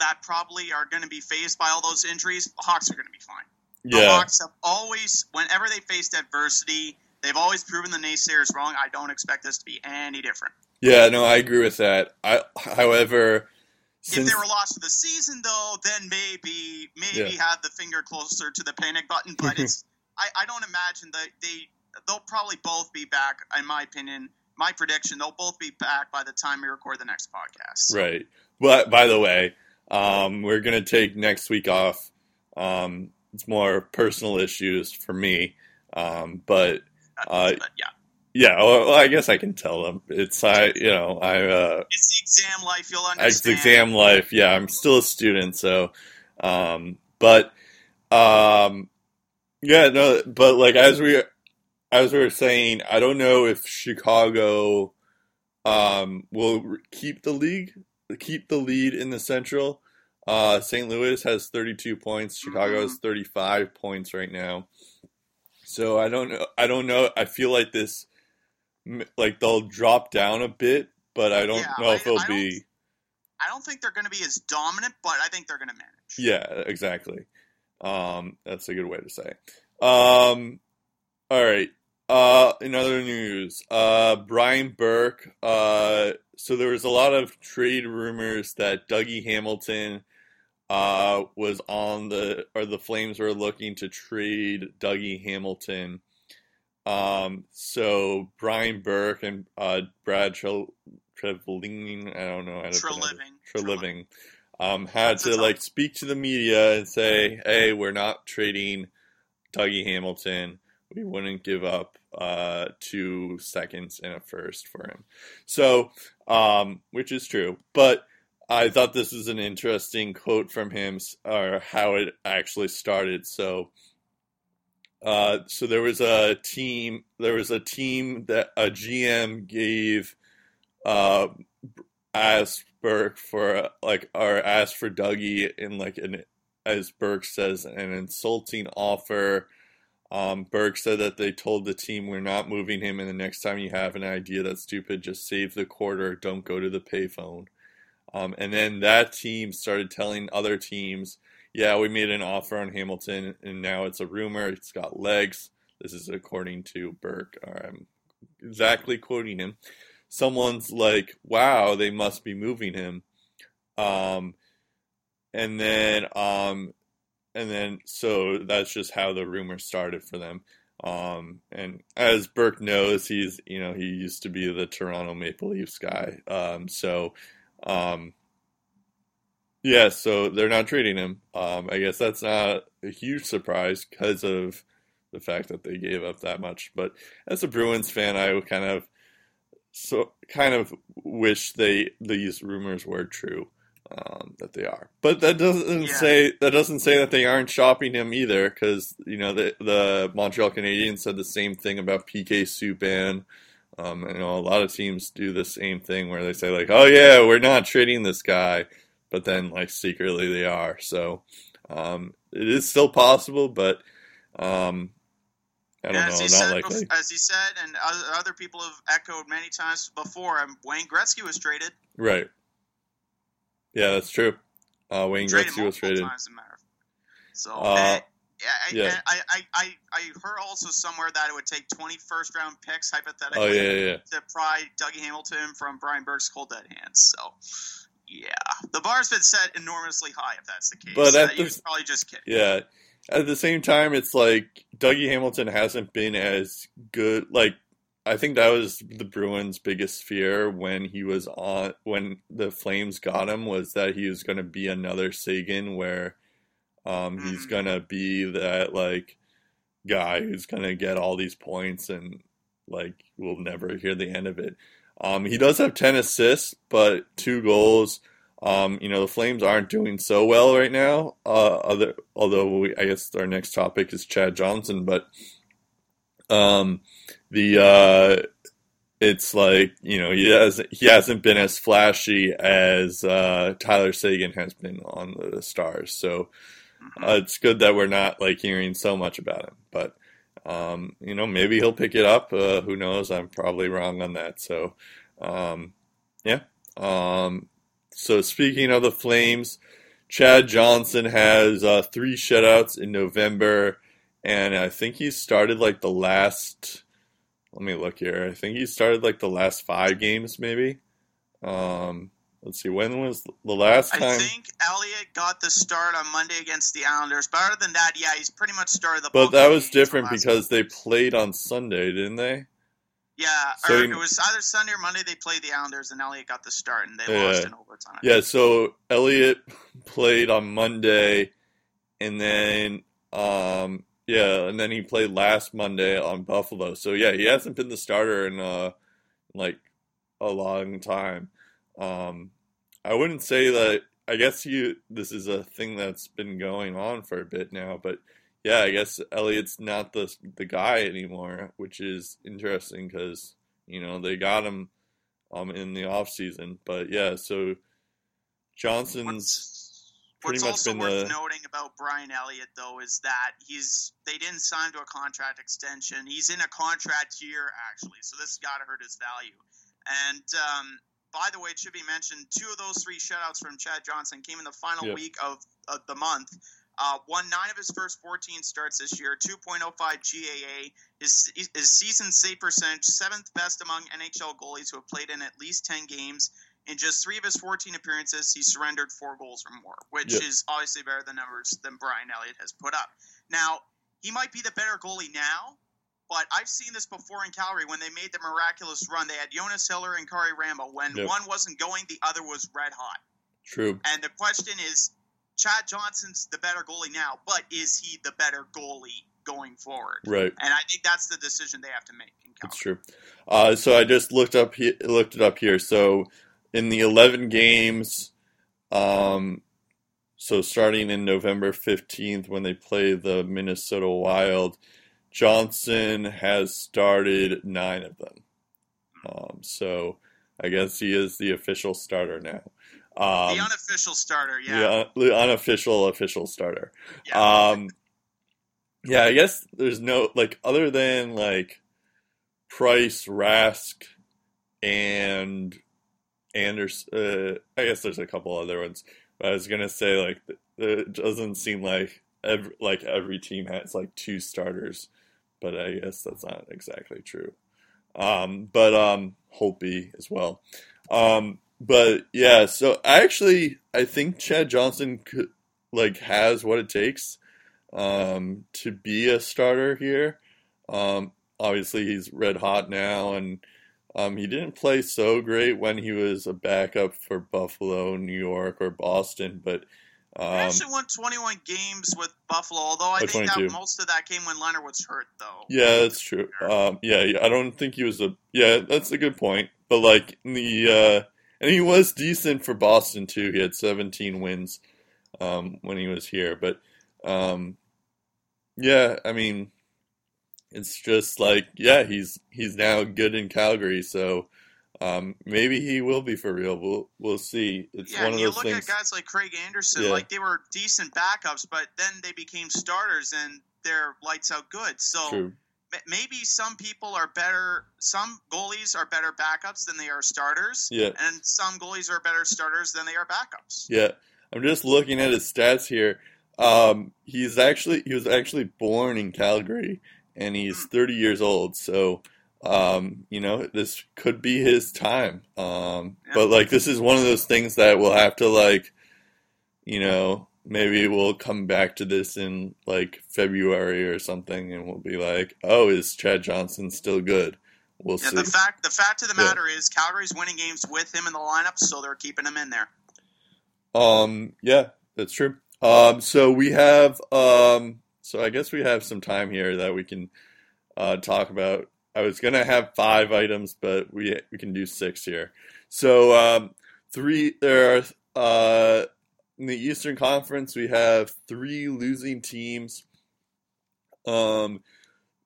that probably are going to be faced by all those injuries. The Hawks are going to be fine. Yeah. The. Hawks have always, whenever they faced adversity, they've always proven the naysayers wrong. I don't expect this to be any different. Yeah. No, I agree with that. I, however, if they were lost for the season, though, then maybe maybe have the finger closer to the panic button. But it's I, I don't imagine that they they'll probably both be back. In my opinion, my prediction, they'll both be back by the time we record the next podcast. Right. But by the way, um, we're gonna take next week off. Um, it's more personal issues for me. Um, but Uh, but yeah, yeah, well, I guess I can tell them. It's I, you know, I, uh, it's the exam life. You'll it's understand. exam life. Yeah, I'm still a student, so Um, but um, yeah, no, but like as we as we were saying, I don't know if Chicago um, will keep the league, keep the lead in the Central. Uh, St. Louis has 32 points. Chicago has 35 points right now. So I don't know. I don't know. I feel like this, like they'll drop down a bit, but I don't Yeah, know I- if it'll I be. I don't think they're going to be as dominant, but I think they're going to manage. Yeah, exactly. Um, that's a good way to say. Um, all right. Uh, in other news, uh, Brian Burke. Uh, so there was a lot of trade rumors that Dougie Hamilton uh, was on the or the Flames were looking to trade Dougie Hamilton. Um, so Brian Burke and uh, Brad Tre- Trevelin, I don't know how to. Treliving. Treliving, um, had to like speak to the media and say, "Hey, we're not trading Dougie Hamilton. We wouldn't give up uh, two seconds and a first for him." So, um, which is true, but I thought this was an interesting quote from him, or how it actually started. So. Uh, so there was a team. There was a team that a GM gave uh, asked Burke for like or asked for Dougie in like an as Burke says an insulting offer. Um, Burke said that they told the team we're not moving him, and the next time you have an idea that's stupid, just save the quarter. Don't go to the payphone. Um, and then that team started telling other teams, yeah, we made an offer on Hamilton, and now it's a rumor. It's got legs. This is according to Burke. I'm exactly quoting him someone's like, "Wow, they must be moving him," um, and then um, and then so that's just how the rumor started for them. Um, and as Burke knows, he's you know he used to be the Toronto Maple Leafs guy. Um, so um, yeah, so they're not trading him. Um, I guess that's not a huge surprise because of the fact that they gave up that much. But as a Bruins fan, I kind of so kind of wish they these rumors were true um, that they are but that doesn't Yeah. say that doesn't say that they aren't shopping him either because you know the the Montreal Canadiens said the same thing about PK Subban um, you know a lot of teams do the same thing where they say like oh yeah we're not trading this guy but then like secretly they are so um, it is still possible but um, I don't as know he not said, likely as he said, and other, people have echoed many times before, um, Wayne Gretzky was traded. Right. Yeah, that's true. Uh, Wayne traded Gretzky was traded. times, as a matter of fact. So, Uh, yeah, I, yeah. I, I, I, I heard also somewhere that it would take 20 first round picks, hypothetically, Oh yeah, yeah. to pry Dougie Hamilton from Brian Burke's cold dead hands. So, yeah, the bar's been set enormously high if that's the case. But Uh, at the- probably just kidding. Yeah. At the same time, it's like Dougie Hamilton hasn't been as good. Like I think that was the Bruins' biggest fear when he was on when the Flames got him was that he was going to be another Seguin, where um, he's Mhm. going to be that like guy who's going to get all these points and like we'll never hear the end of it. Um, he does have ten assists, but two goals. Um, you know, the Flames aren't doing so well right now. Uh, other, although we, I guess our next topic is Chad Johnson, but um, the uh, it's like you know he has he hasn't been as flashy as uh, Tyler Seguin has been on the Stars. So uh, it's good that we're not like hearing so much about him. But um, you know, maybe he'll pick it up. Uh, who knows? I'm probably wrong on that. So um, yeah. Um, so speaking of the Flames, Chad Johnson has uh, three shutouts in November, and I think he started like the last. Let me look here. I think he started like the last five games, maybe. Um, let's see. When was the last time? I think Elliott got the start on Monday against the Islanders. But other than that, yeah, he's pretty much started the. But that was different because they played on Sunday, didn't they? Yeah, So or you- it was either Sunday or Monday they played the Islanders, and Elliott got the start, and they Yeah. lost in overtime. Yeah, so Elliott played on Monday, and then um, yeah, and then he played last Monday on Buffalo. So yeah, he hasn't been the starter in uh, like a long time. Um, I wouldn't say that I guess you this is a thing that's been going on for a bit now, but yeah, I guess Elliott's not the the guy anymore, which is interesting because you know they got him um in the off season, but yeah, so Johnson's What's, pretty what's much also been worth the noting about Brian Elliott, though, is that he's they didn't sign to a contract extension. He's in a contract year actually, so this has got to hurt his value. And um, by the way, it should be mentioned two of those three shutouts from Chad Johnson came in the final Yep. week of, of the month. Uh, won nine of his first 14 starts this year, 2.05 GAA. His, his season save percentage, seventh best among NHL goalies who have played in at least 10 games. In just three of his 14 appearances, he surrendered four goals or more, which is obviously better than numbers than Brian Elliott has put up. Now, he might be the better goalie now, but I've seen this before in Calgary when they made the miraculous run. They had Jonas Hiller and Karri Ramo. When Yep. one wasn't going, the other was red hot. true. And the question is, Chad Johnson's the better goalie now, but is he the better goalie going forward? Right. And I think that's the decision they have to make in That's true. Uh, so I just looked up he- looked it up here. So in the 11 games, um, so starting in November 15th when they play the Minnesota Wild, Johnson has started nine of them. Um, so I guess he is the official starter now. Um, the unofficial starter, yeah. the un- the unofficial official starter. Yeah. Um, yeah, I guess there's no like other than like Price, Rask, and Anderson. Uh, I guess there's a couple other ones. But I was gonna say like it doesn't seem like every, like every team has like two starters, but I guess that's not exactly true. Um, but um, Holtby as well. Um, but yeah, so I actually I think Chad Johnson could like has what it takes um, to be a starter here. Um, obviously, he's red hot now, and um, he didn't play so great when he was a backup for Buffalo, New York, or Boston. But He um, actually won 21 games with Buffalo, although I Oh, think 22. that most of that came when Lehner was hurt, though. yeah, that's true. Um, yeah, I don't think he was a. Yeah, that's a good point. But like in the, uh, and he was decent for Boston too. He had 17 wins um, when he was here. But um, yeah, I mean, it's just like yeah, he's he's now good in Calgary, so um, maybe he will be for real. We'll we'll see. It's Yeah, one and of you those look things. at guys like Craig Anderson, Yeah. like they were decent backups, but then they became starters and they're lights out good. So True. maybe some people are better, some goalies are better backups than they are starters, Yeah. and some goalies are better starters than they are backups. Yeah, I'm just looking at his stats here. Um, he's actually he was actually born in Calgary, and he's 30 years old. So, um, you know, this could be his time. Um, Yeah. but like this is one of those things that we'll have to like, you know, maybe we'll come back to this in like February or something, and we'll be like, oh, is Chad Johnson still good? We'll Yeah, see. the fact the fact of the Yeah. matter is Calgary's winning games with him in the lineup, so they're keeping him in there. Um, yeah, that's true. Um, so we have, um, so I guess we have some time here that we can uh, talk about. I was gonna have five items, but we we can do six here. So um, three there are uh, in the Eastern Conference we have three losing teams. Um,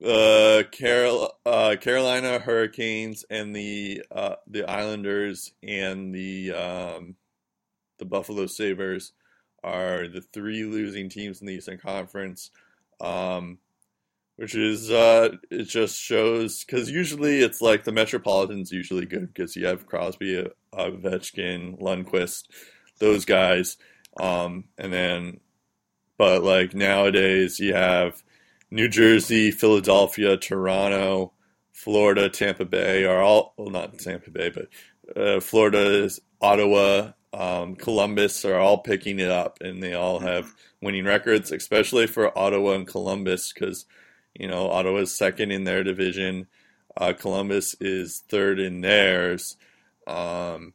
uh, Carol, uh, Carolina Hurricanes and the uh, the Islanders and the um, the Buffalo Sabres are the three losing teams in the Eastern Conference. Um, which is uh, it just shows because usually it's like the Metropolitan's usually good because you have Crosby, Ovechkin, Lundqvist, those guys, um, and then but like nowadays you have New Jersey, Philadelphia, Toronto, Florida, Tampa Bay are all well not Tampa Bay but uh, Florida, Ottawa, um, Columbus are all picking it up and they all have winning records, especially for Ottawa and Columbus because you know Ottawa's second in their division, uh, Columbus is third in theirs. Um,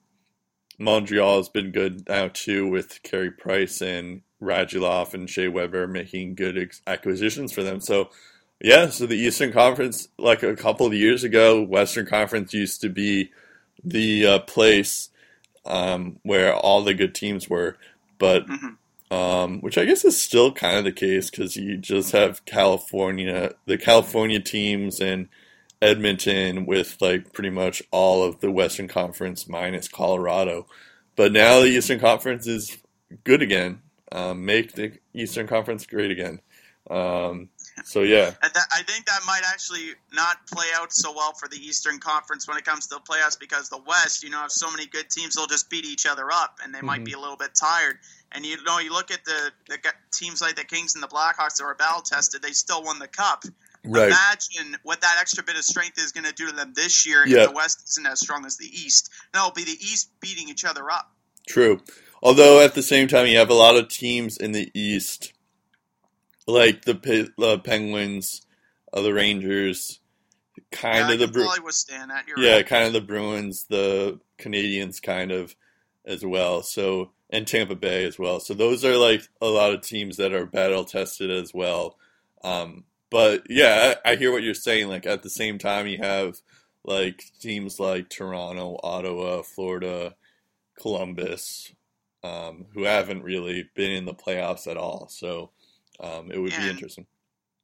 Montreal has been good now too with Carey Price and Radulov and Shea Weber making good ex- acquisitions for them. So yeah, so the Eastern Conference, like a couple of years ago, Western Conference used to be the uh, place um, where all the good teams were. but Mhm. Um, which I guess is still kind of the case because you just have California, the California teams, and Edmonton with like pretty much all of the Western Conference minus Colorado. But now the Eastern Conference is good again. Um, make the Eastern Conference great again. Um, so yeah, And that, I think that might actually not play out so well for the Eastern Conference when it comes to the playoffs because the West, you know, have so many good teams, they'll just beat each other up, and they might Mhm. be a little bit tired. And you know, you look at the, the teams like the Kings and the Blackhawks that were battle tested, they still won the cup. right. Imagine what that extra bit of strength is going to do to them this year Yeah. if the West isn't as strong as the East. No, it'll be the East beating each other up. True. Although at the same time, you have a lot of teams in the East, like the uh, Penguins, uh, the Rangers, kind yeah, of the Bru- that. You're yeah, right. kind of the Bruins, the Canadiens, kind of as well. So and Tampa Bay as well. So those are like a lot of teams that are battle tested as well. Um, but yeah, I, I hear what you're saying. Like at the same time, you have like teams like Toronto, Ottawa, Florida, Columbus, um, who haven't really been in the playoffs at all. So um, it would be interesting.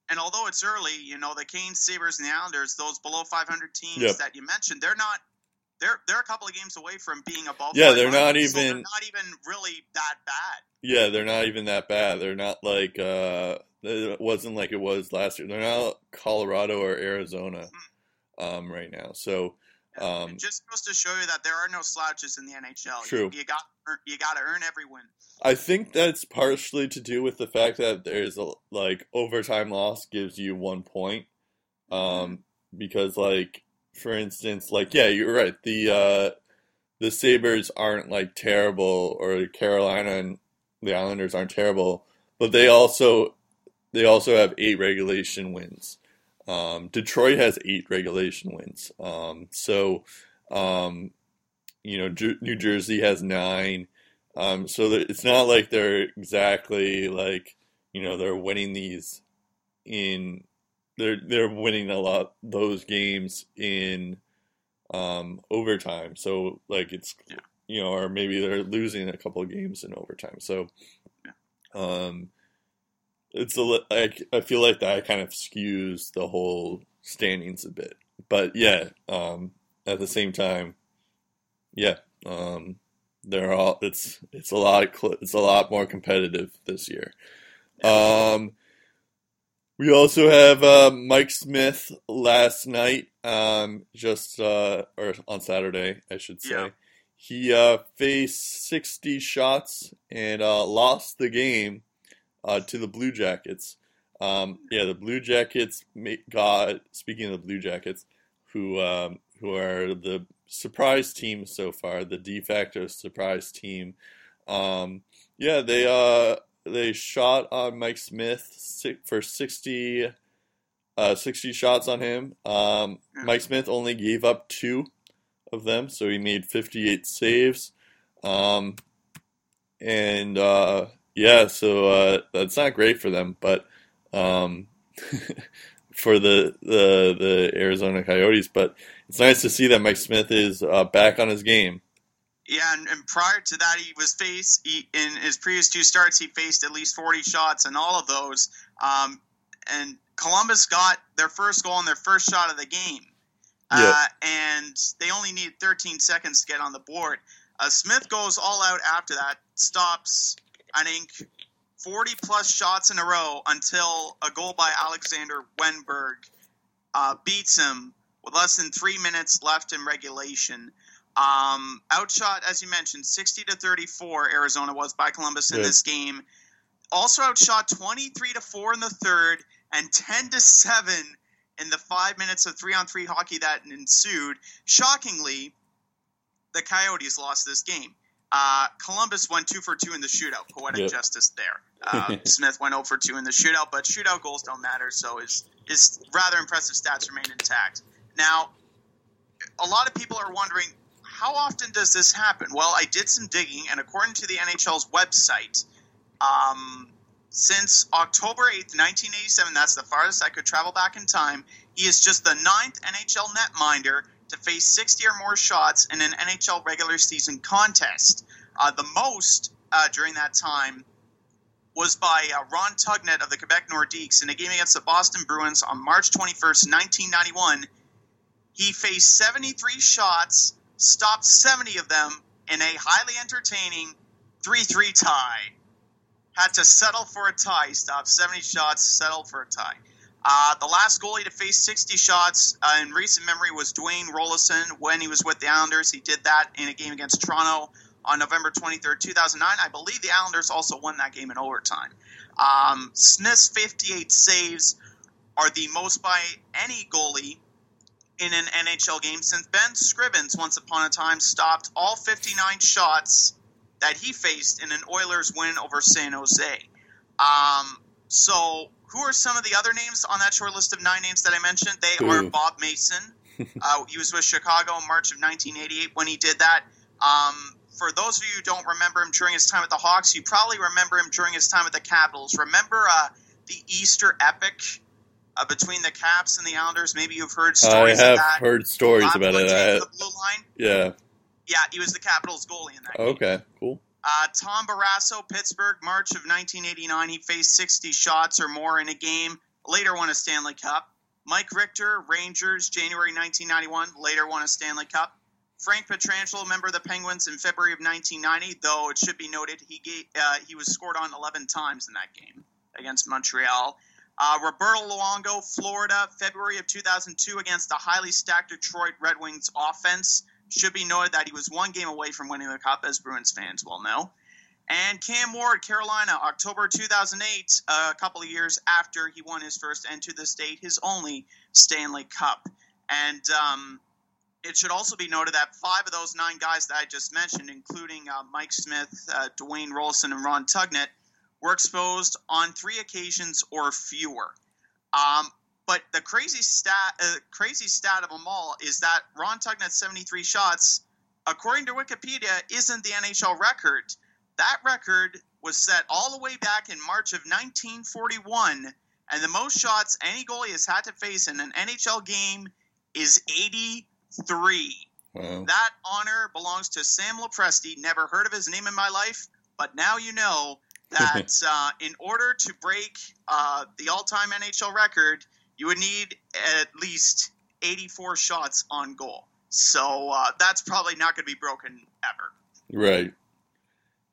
and although it's early, you know, the Canes, Sabres, and the Islanders, those below 500 teams Yep. that you mentioned, they're not. They're they're a couple of games away from being above. Yeah, they're 500, not so they're even- not even really that bad. Yeah, they're not even that bad. They're not like uh, it wasn't like it was last year. They're not Colorado or Arizona um, right now. So um, it just goes to show you that there are no slouches in the NHL. True. You, you got you got to earn every win. I think that's partially to do with the fact that there's a like overtime loss gives you one point. Um, because like for instance, like yeah, you're right. The uh, the Sabres aren't like terrible, or Carolina and the Islanders aren't terrible, but they also they also have eight regulation wins. Um, Detroit has eight regulation wins. Um, so um, you know, New Jersey has nine. Um, so it's not like they're exactly like you know they're winning these in they're they're winning a lot those games in um, overtime. So like it's Yeah. you know or maybe they're losing a couple of games in overtime. So um, it's a like I feel like that kind of skews the whole standings a bit. But yeah, um, at the same time, yeah, um, they're all it's it's a lot cl- it's a lot more competitive this year. Um, we also have uh, Mike Smith last night, um, just uh, or on Saturday, I should say. Yeah. He uh, faced 60 shots and uh, lost the game uh, to the Blue Jackets. Um, yeah, the Blue Jackets got. Speaking of the Blue Jackets, who um, who are the surprise team so far, the de facto surprise team. Um, yeah, they uh they shot on Mike Smith for 60, uh, 60 shots on him. Um, Mike Smith only gave up two of them, so he made 58 saves. Um, and uh, yeah, so uh, that's not great for them, but um, for the, the the Arizona Coyotes. But it's nice to see that Mike Smith is uh, back on his game. Yeah, and, and prior to that, he was faced he, in his previous two starts. He faced at least forty shots in all of those. Um, and Columbus got their first goal and their first shot of the game, Yeah. uh, and they only needed 13 seconds to get on the board. Uh, Smith goes all out after that, stops I think 40 plus shots in a row until a goal by Alexander Wennberg uh, beats him with less than three minutes left in regulation. Um, outshot, as you mentioned, 60 to 34, Arizona was by Columbus in Yeah. this game. Also outshot 23 to 4 in the third and 10 to 7 in the five minutes of three on three hockey that ensued. Shockingly, the Coyotes lost this game. Uh, Columbus went two for two in the shootout. Poetic Yep. justice there. Uh, Smith went 0 for 2 in the shootout, but shootout goals don't matter, so his, his rather impressive stats remain intact. Now, a lot of people are wondering how often does this happen? Well, I did some digging, and according to the NHL's website, um, since October 8th, 1987, that's the farthest I could travel back in time, he is just the ninth NHL netminder to face 60 or more shots in an NHL regular season contest. Uh, the most uh, during that time was by uh, Ron Tugnutt of the Quebec Nordiques in a game against the Boston Bruins on March 21st, 1991. He faced 73 shots, stopped 70 of them in a highly entertaining 3 3 tie. Had to settle for a tie. He stopped 70 shots, settled for a tie. Uh, the last goalie to face 60 shots uh, in recent memory was Dwayne Roloson when he was with the Islanders. He did that in a game against Toronto on November 23rd, 2009. I believe the Islanders also won that game in overtime. Um, Smith's 58 saves are the most by any goalie in an NHL game since Ben Scrivens once upon a time stopped all 59 shots that he faced in an Oilers win over San Jose. Um, so, who are some of the other names on that short list of nine names that I mentioned? They are Bob Mason. uh, he was with Chicago in March of 1988 when he did that. Um, for those of you who don't remember him during his time at the Hawks, you probably remember him during his time at the Capitals. Remember uh, the Easter epic uh, between the Caps and the Islanders? Maybe you've heard I stories of have heard stories Bob about it. I, the blue line. yeah. Yeah, he was the Capitals goalie in that game. Okay. Cool. Uh, Tom Barrasso, Pittsburgh, March of 1989. He faced 60 shots or more in a game. Later won a Stanley Cup. Mike Richter, Rangers, January 1991. Later won a Stanley Cup. Frank Pietrangelo, member of the Penguins, in February of 1990. Though it should be noted, he gave, uh, he was scored on 11 times in that game against Montreal. Uh, Roberto Luongo, Florida, February of 2002 against the highly stacked Detroit Red Wings offense. Should be noted that he was one game away from winning the cup, as Bruins fans well know. And Cam Ward, Carolina, October 2008, a couple of years after he won his first and to this date his only Stanley Cup. And um, it should also be noted that five of those nine guys that I just mentioned, including uh, Mike Smith, uh, Dwayne Roloson, and Ron Tugnutt, were exposed on three occasions or fewer. Um, but the crazy stat, uh, crazy stat of them all is that Ron Tugnutt's 73 shots, according to Wikipedia, isn't the NHL record. That record was set all the way back in March of 1941, and the most shots any goalie has had to face in an NHL game is 83. Wow. That honor belongs to Sam Lopresti. Never heard of his name in my life, but now you know that uh, in order to break uh, the all-time NHL record, you would need at least 84 shots on goal. So uh, that's probably not going to be broken ever. Right.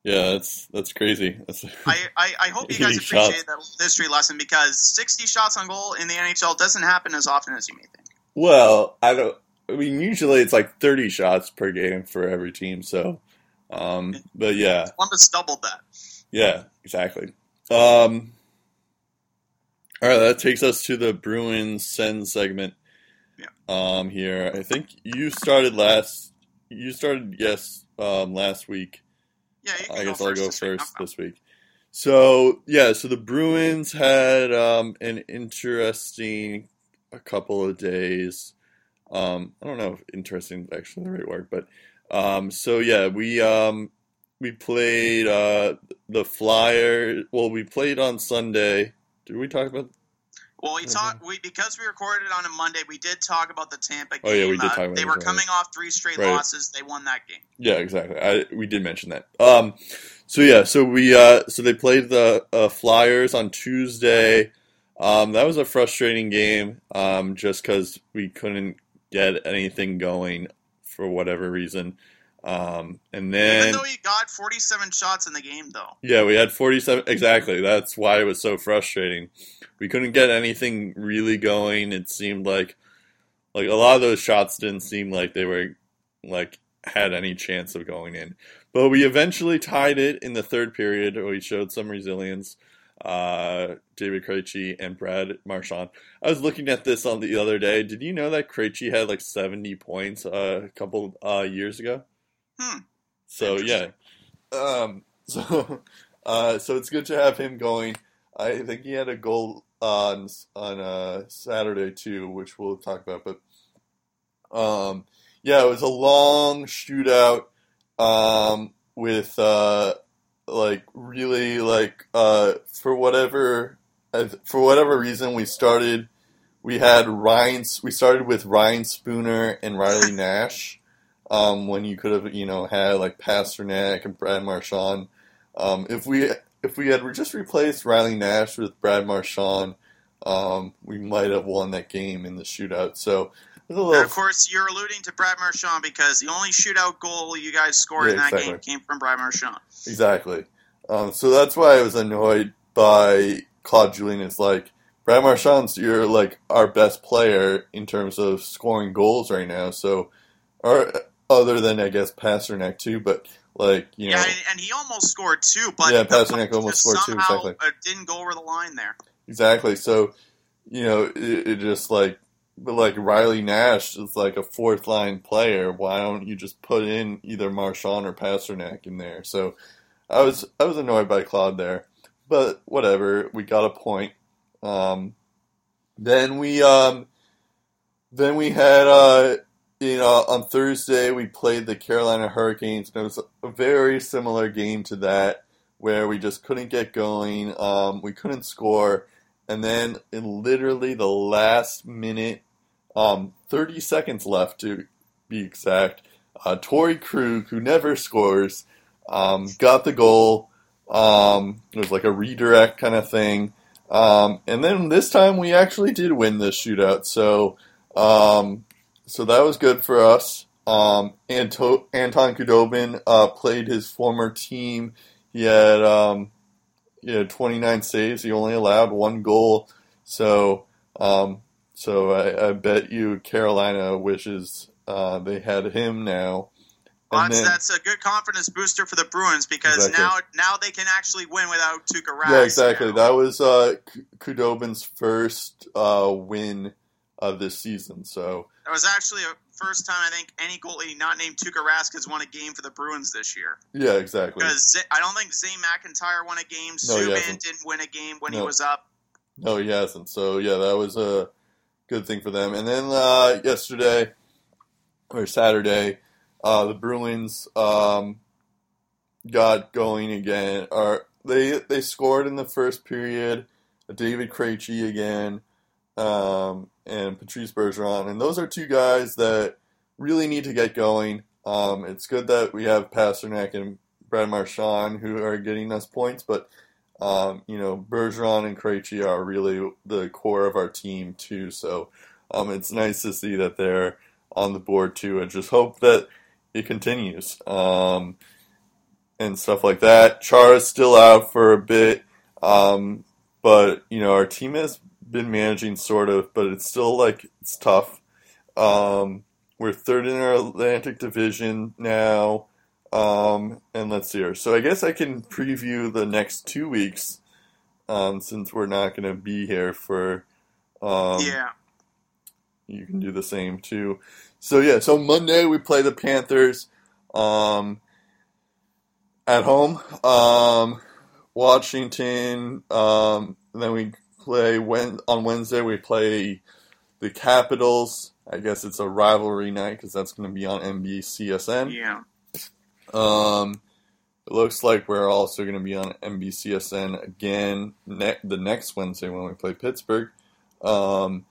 Yeah, that's that's crazy. That's I, I, I hope you guys appreciate shots. that history lesson because 60 shots on goal in the NHL doesn't happen as often as you may think. well, I don't. I mean, usually it's like thirty shots per game for every team. So, um, but yeah, Columbus doubled that. Yeah, exactly. Um, all right, that takes us to the Bruins send segment. Yeah. Um, here, I think you started last. You started yes, um, last week. Yeah, I guess I'll first go this week. First this week. So yeah, so the Bruins had um, an interesting a couple of days. Um, I don't know if interesting is actually the right word, but um, so yeah, we um, we played uh, the Flyer. Well, we played on Sunday. Did we talk about? Well, we talked we because we recorded on a Monday. We did talk about the Tampa game. Oh, yeah, we did Uh, talk about They were coming off three straight Right. losses. They won that game. Yeah, exactly. I we did mention that. Um, so yeah, so we uh, so they played the uh, Flyers on Tuesday. Um, that was a frustrating game, um, just because we couldn't get anything going for whatever reason. Um, and then Even though he got 47 shots in the game, though. yeah, we had 47. Exactly. That's why it was so frustrating. We couldn't get anything really going. It seemed like like a lot of those shots didn't seem like they were like had any chance of going in. But we eventually tied it in the third period. We showed some resilience. Uh, David Krejci and Brad Marchand. I was looking at this on the other day. Did you know that Krejci had like 70 points uh, a couple uh, years ago? Hmm. So yeah, um, so uh, so it's good to have him going. I think he had a goal on on uh, Saturday too, which we'll talk about. But um, yeah, it was a long shootout um, with uh, like really like uh, for whatever for whatever reason we started. We had Ryan. We started with Ryan Spooner and Riley Nash um, when you could have, you know, had like Pastrnak and Brad Marchand. Um, if we if we had just replaced Riley Nash with Brad Marchand, um, we might have won that game in the shootout. So and of course, you're alluding to Brad Marchand because the only shootout goal you guys scored Yeah, in that exactly. game came from Brad Marchand. Exactly. Um, so that's why I was annoyed by Claude Julien. It's like Brad Marchand's you're like our best player in terms of scoring goals right now. So, or other than I guess Pastrnak too, but like you know, yeah, and, and he almost scored two, but Yeah, Pastrnak almost scored two, exactly. uh, didn't go over the line there. exactly. So, you know, it, it just like, but like Riley Nash is like a fourth line player. Why don't you just put in either Marchand or Pastrnak in there? So, I was I was annoyed by Claude there, but whatever. We got a point. Um, then we um, then we had uh, you know on Thursday we played the Carolina Hurricanes, and it was a very similar game to that where we just couldn't get going. Um, we couldn't score, and then in literally the last minute, um, thirty seconds left to be exact, uh, Torrey Krug, who never scores, um, got the goal. Um, it was like a redirect kind of thing. Um, and then this time we actually did win this shootout. So, um, so that was good for us. Um, Anto- Anton Khudobin uh, played his former team. He had um, he had 29 saves. He only allowed one goal. So, um, so I, I bet you Carolina wishes uh, they had him now. Well, that's, then- that's a good confidence booster for the Bruins because Exactly. now now they can actually win without Tuukka Rask. Yeah, exactly. now. That was uh, Khudobin's first uh, win of this season. So That was actually a first time I think any goalie not named Tuukka Rask has won a game for the Bruins this year. yeah, exactly. Because I don't think Zane McIntyre won a game. No, Subban didn't win a game when he was up. No, he hasn't. So yeah, that was a good thing for them. And then uh, yesterday or Saturday, uh, the Bruins um, got going again. Or they they scored in the first period. David Krejci again, um, and Patrice Bergeron, and those are two guys that really need to get going. Um, it's good that we have Pastrnak and Brad Marchand who are getting us points, but um, you know, Bergeron and Krejci are really the core of our team too. So um, it's nice to see that they're on the board too, and just hope that it continues um, and stuff like that. Chara's still out for a bit, um, but you know, our team has been managing sort of, but it's still like it's tough. Um, we're third in our Atlantic Division now. Um, and let's see here. So I guess I can preview the next two weeks, um, since we're not going to be here for. Um, yeah. You can do the same too. So yeah, so Monday we play the Panthers, um, at home. Um, Washington. Um, and then we play when on Wednesday we play the Capitals. I guess it's a rivalry night because that's going to be on NBCSN. Yeah. Um, it looks like we're also going to be on NBCSN again ne- the next Wednesday when we play Pittsburgh. Um,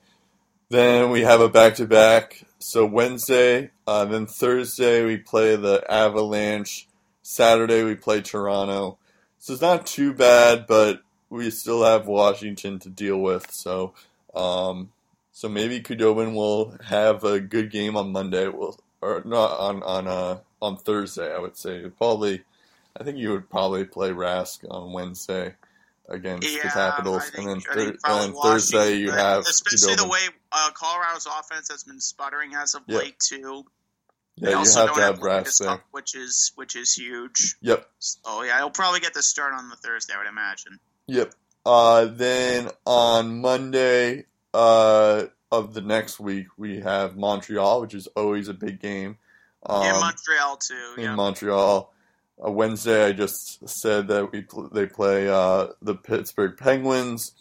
then we have a back to back. So Wednesday, uh, then Thursday we play the Avalanche. Saturday we play Toronto. So it's not too bad, but we still have Washington to deal with. So, um, so maybe Khudobin will have a good game on Monday. We'll, or not on on uh, on Thursday. I would say probably. I think you would probably play Rask on Wednesday against Yeah, the Capitals, think, and then, thir- and Thursday you have especially the way uh, Colorado's offense has been sputtering as of Yeah. late too. Yeah, they you also have don't to have have Rask there. Which is which is huge. Yep, Oh yeah, he'll probably get the start on the Thursday, I would imagine. Yep. Uh, then on Monday uh, of the next week we have Montreal, which is always a big game. Um, yeah, Montreal too. in Yeah, Montreal. Uh, Wednesday, I just said that we pl- they play uh, the Pittsburgh Penguins.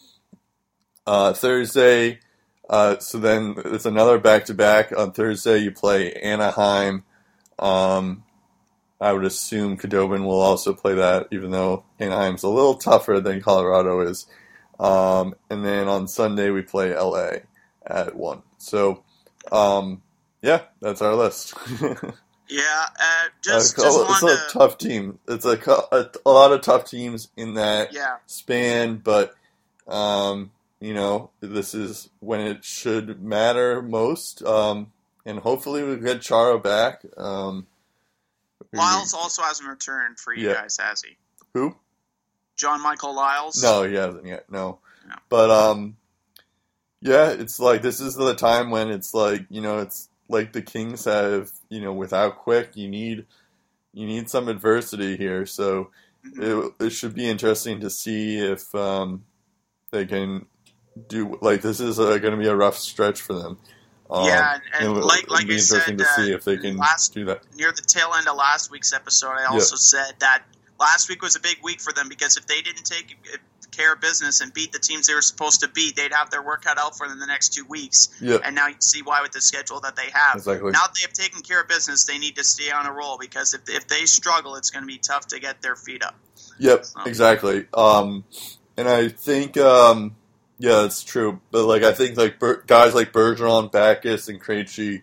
Uh, Thursday, uh, so then it's another back to back. On Thursday, you play Anaheim. Um, I would assume Khudobin will also play that, even though Anaheim's a little tougher than Colorado is. Um, and then on Sunday, we play LA at one. So, um, yeah, that's our list. Yeah, uh, just, Uh, just it's a to, tough team. It's a, a, a lot of tough teams in that yeah, span, but um, you know this is when it should matter most. Um, and hopefully we get Chara back. Um, Liles also hasn't returned for you Yeah. guys, has he? who? John Michael Liles. No, he hasn't yet. No, No. but um, yeah, it's like this is the time when it's like you know it's like the Kings have you know without Quick you need you need some adversity here. So Mhm. it, it should be interesting to see if um, they can do like this is uh, going to be a rough stretch for them. Um, yeah, and, and like like be I interesting said, to see uh, if they can last do that. near the tail end of last week's episode, I also said that last week was a big week for them because if they didn't take care of business and beat the teams they were supposed to beat, they'd have their work cut out for them the next two weeks. Yeah, And now you see why with the schedule that they have. exactly. Now that they have taken care of business, they need to stay on a roll because if, if they struggle, it's going to be tough to get their feet up. Yep, So- exactly. Um, and I think, um, yeah, that's true. But like, I think like Ber- guys like Bergeron, Backes, and Krejci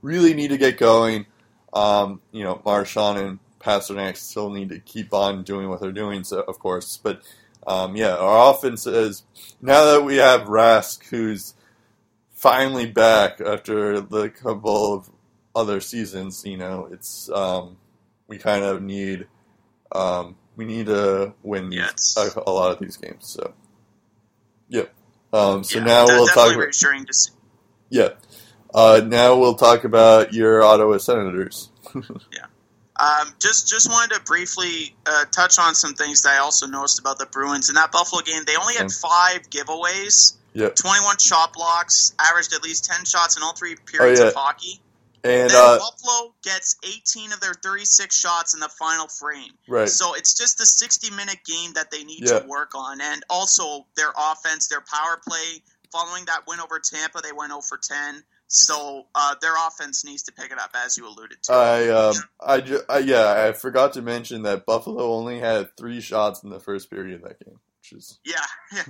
really need to get going. Um, you know, Marchand and Pastrnak still need to keep on doing what they're doing, so of course. But um, yeah, our offense is now that we have Rask, who's finally back after the couple of other seasons. You know, it's um, we kind of need um, we need to win it's- a, a lot of these games. So, yep. Um, so Yeah, now we'll talk. About, reassuring to see. yeah. Uh, now we'll talk about your Ottawa Senators. Yeah. Um, just just wanted to briefly uh, touch on some things that I also noticed about the Bruins in that Buffalo game. They only had five giveaways, Yep. 21 shot blocks, averaged at least 10 shots in all three periods Oh, yeah. of hockey. And then uh, Buffalo gets 18 of their 36 shots in the final frame. right, So it's just the 60 minute game that they need Yeah. to work on. And also their offense, their power play. Following that win over Tampa, they went 0 for 10. So uh, their offense needs to pick it up, as you alluded to. I um, I, ju- I yeah, I forgot to mention that Buffalo only had three shots in the first period of that game, which is Yeah, yeah,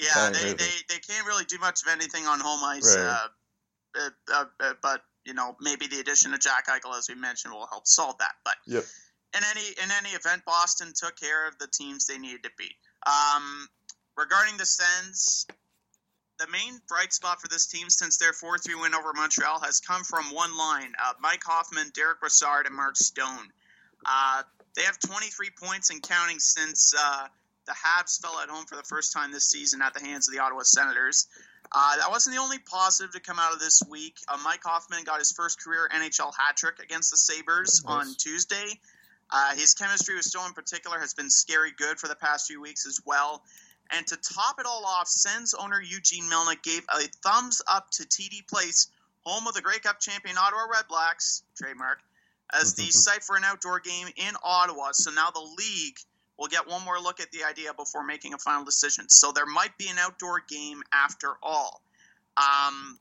yeah. They, they they can't really do much of anything on home ice. Right. Uh, uh, uh, uh, but you know, maybe the addition of Jack Eichel, as we mentioned, will help solve that. But Yep. in any in any event, Boston took care of the teams they needed to beat. Um, regarding the Sens, the main bright spot for this team since their 4 3 win over Montreal has come from one line uh, Mike Hoffman, Derek Brassard, and Mark Stone. Uh, they have 23 points and counting since uh, the Habs fell at home for the first time this season at the hands of the Ottawa Senators. Uh, that wasn't the only positive to come out of this week. Uh, Mike Hoffman got his first career NHL hat trick against the Sabres Nice. on Tuesday. Uh, his chemistry with Stone in particular has been scary good for the past few weeks as well. And to top it all off, Sens owner Eugene Melnyk gave a thumbs up to TD Place, home of the Grey Cup champion Ottawa Redblacks, trademark, as the site for an outdoor game in Ottawa. So now the league will get one more look at the idea before making a final decision. So there might be an outdoor game after all. Um,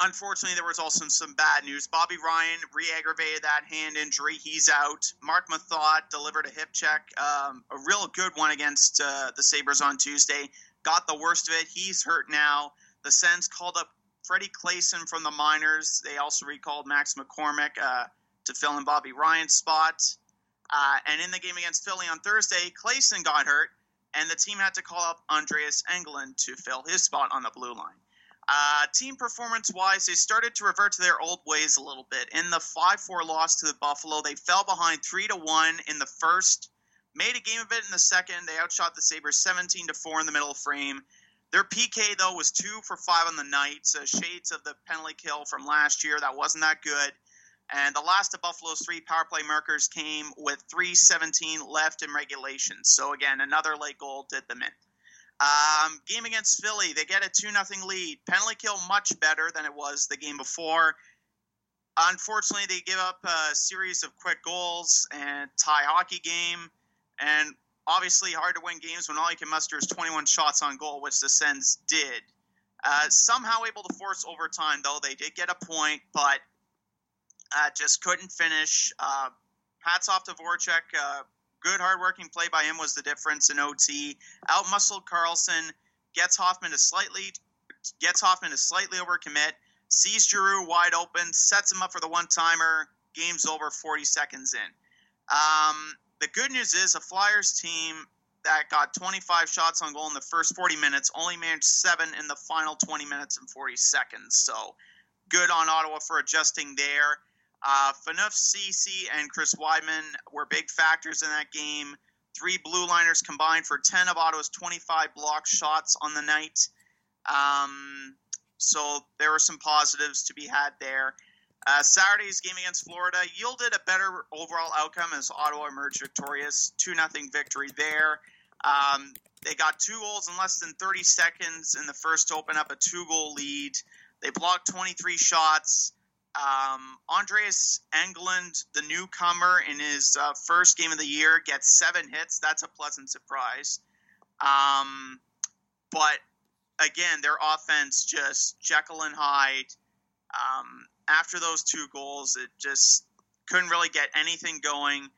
unfortunately, there was also some bad news. Bobby Ryan re-aggravated that hand injury. He's out. Mark Methot delivered a hip check, um, a real good one against uh, the Sabres on Tuesday. Got the worst of it. He's hurt now. The Sens called up Freddie Claesson from the minors. They also recalled Max McCormick uh, to fill in Bobby Ryan's spot. Uh, and in the game against Philly on Thursday, Claesson got hurt, and the team had to call up Andreas Englund to fill his spot on the blue line. Uh, team performance wise, they started to revert to their old ways a little bit. In the 5 4 loss to the Buffalo, they fell behind 3 to 1 in the first, made a game of it in the second. They outshot the Sabres 17 to 4 in the middle frame. Their PK, though, was 2 for 5 on the night, so shades of the penalty kill from last year. That wasn't that good. And the last of Buffalo's three power play markers came with 3.17 left in regulation. So, again, another late goal did them in. Um, game against Philly, they get a 2 0 lead. Penalty kill much better than it was the game before. Unfortunately, they give up a series of quick goals and tie hockey game. And obviously, hard to win games when all you can muster is 21 shots on goal, which the Sens did. Uh, somehow able to force overtime, though. They did get a point, but just couldn't finish. Uh, hats off to Voracek. Uh, good hardworking play by him was the difference in OT. Outmuscled Karlsson, gets Hoffman to slightly gets Hoffman to slightly overcommit, sees Giroux wide open, sets him up for the one timer, game's over 40 seconds in. Um, the good news is a Flyers team that got 25 shots on goal in the first 40 minutes only managed seven in the final 20 minutes and 40 seconds. So good on Ottawa for adjusting there. Uh, Ceci and Chris Wideman were big factors in that game. Three blue liners combined for 10 of Ottawa's 25 block shots on the night. Um, so there were some positives to be had there. Uh, Saturday's game against Florida yielded a better overall outcome as Ottawa emerged victorious. 2 0 victory there. Um, they got two goals in less than 30 seconds in the first to open up a two goal lead. They blocked 23 shots. Um, Andreas Englund, the newcomer in his uh, first game of the year, gets seven hits. That's a pleasant surprise. Um, but again, their offense just Jekyll and Hyde. Um, after those two goals, it just couldn't really get anything going.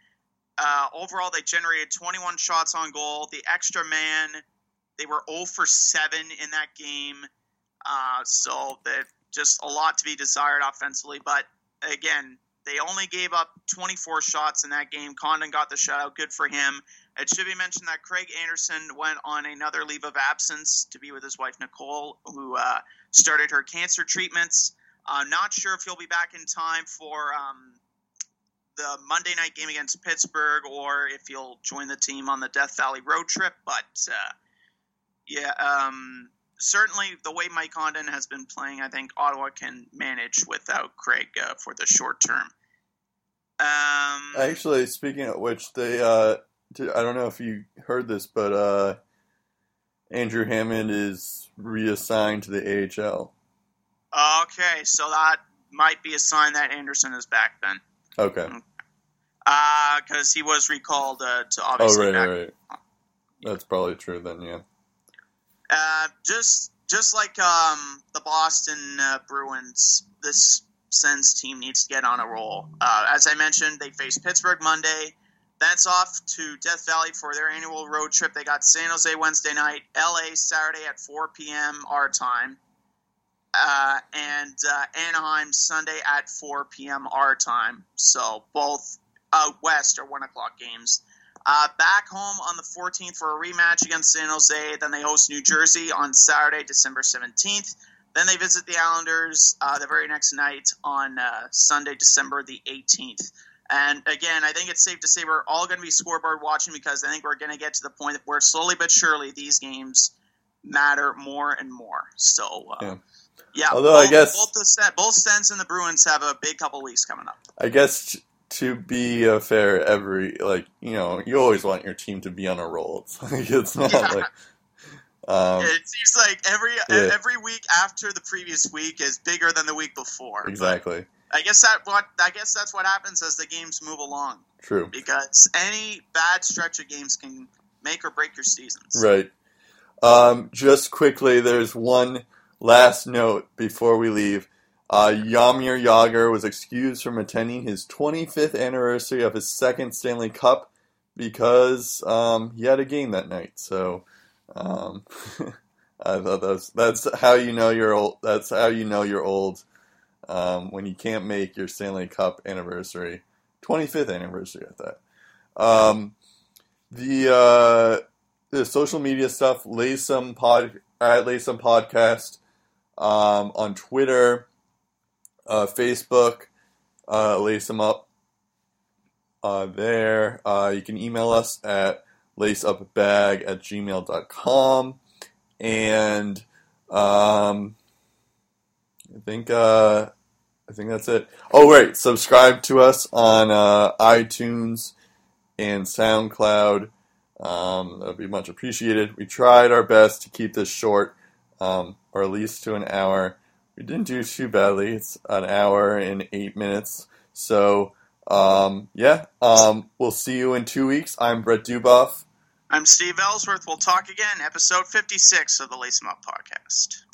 Uh, overall, they generated 21 shots on goal. The extra man, they were 0 for 7 in that game. Uh, so that just a lot to be desired offensively. But again, they only gave up 24 shots in that game. Condon got the shutout. Good for him. It should be mentioned that Craig Anderson went on another leave of absence to be with his wife Nicole, who uh, started her cancer treatments. Uh, not sure if he'll be back in time for um, the Monday night game against Pittsburgh or if he'll join the team on the Death Valley road trip. But uh, yeah, um, certainly the way Mike Condon has been playing, I think Ottawa can manage without Craig uh, for the short term. Um, Actually, speaking of which, they uh, I don't know if you heard this, but uh, Andrew Hammond is reassigned to the AHL. Okay, so that might be a sign that Anderson is back then. Okay. Because uh, he was recalled uh, to obviously. Oh right, back. right, right. That's probably true then. Yeah. Uh, just just like um, the Boston uh, Bruins, this Sens team needs to get on a roll. Uh, as I mentioned, they face Pittsburgh Monday. That's off to Death Valley for their annual road trip. They got San Jose Wednesday night, LA Saturday at 4 p.m. our time, uh, and uh, Anaheim Sunday at 4 p.m. our time. So both out west are 1 o'clock games. Uh, back home on the 14th for a rematch against San Jose. Then they host New Jersey on Saturday, December 17th. Then they visit the Islanders uh, the very next night on uh, Sunday, December the 18th. And again, I think it's safe to say we're all going to be scoreboard watching because I think we're going to get to the point where slowly but surely these games matter more and more. So, uh, yeah. yeah. Although both, I guess both the both Sens and the Bruins have a big couple weeks coming up. I guess to be uh, fair, every like you know, you always want your team to be on a roll. It's like it's not Yeah. like. Um, it seems like every Yeah. every week after the previous week is bigger than the week before. But exactly. I guess that what I guess that's what happens as the games move along True. because any bad stretch of games can make or break your seasons. Right. Um, just quickly, there's one last note before we leave. Uh, Jaromir Jagr was excused from attending his 25th anniversary of his second Stanley Cup because um, he had a game that night. So um, I thought that's that's how you know you're old. That's how you know you're old um, when you can't make your Stanley Cup anniversary, 25th anniversary I thought Um, the uh, the social media stuff, lay some pod at lay some podcast um, on Twitter, uh, Facebook, uh, Lace 'em Up uh, there. Uh, you can email us at laceupbag at gmail.com. And um, I think uh, I think that's it. Oh, wait, subscribe to us on uh, iTunes and SoundCloud. Um, that would be much appreciated. We tried our best to keep this short, um, or at least to an hour. We didn't do too badly. It's an hour and eight minutes. So, um, yeah, um, we'll see you in two weeks. I'm Brett Duboff. I'm Steve Ellsworth. We'll talk again, episode 56 of the Lace 'em Up podcast.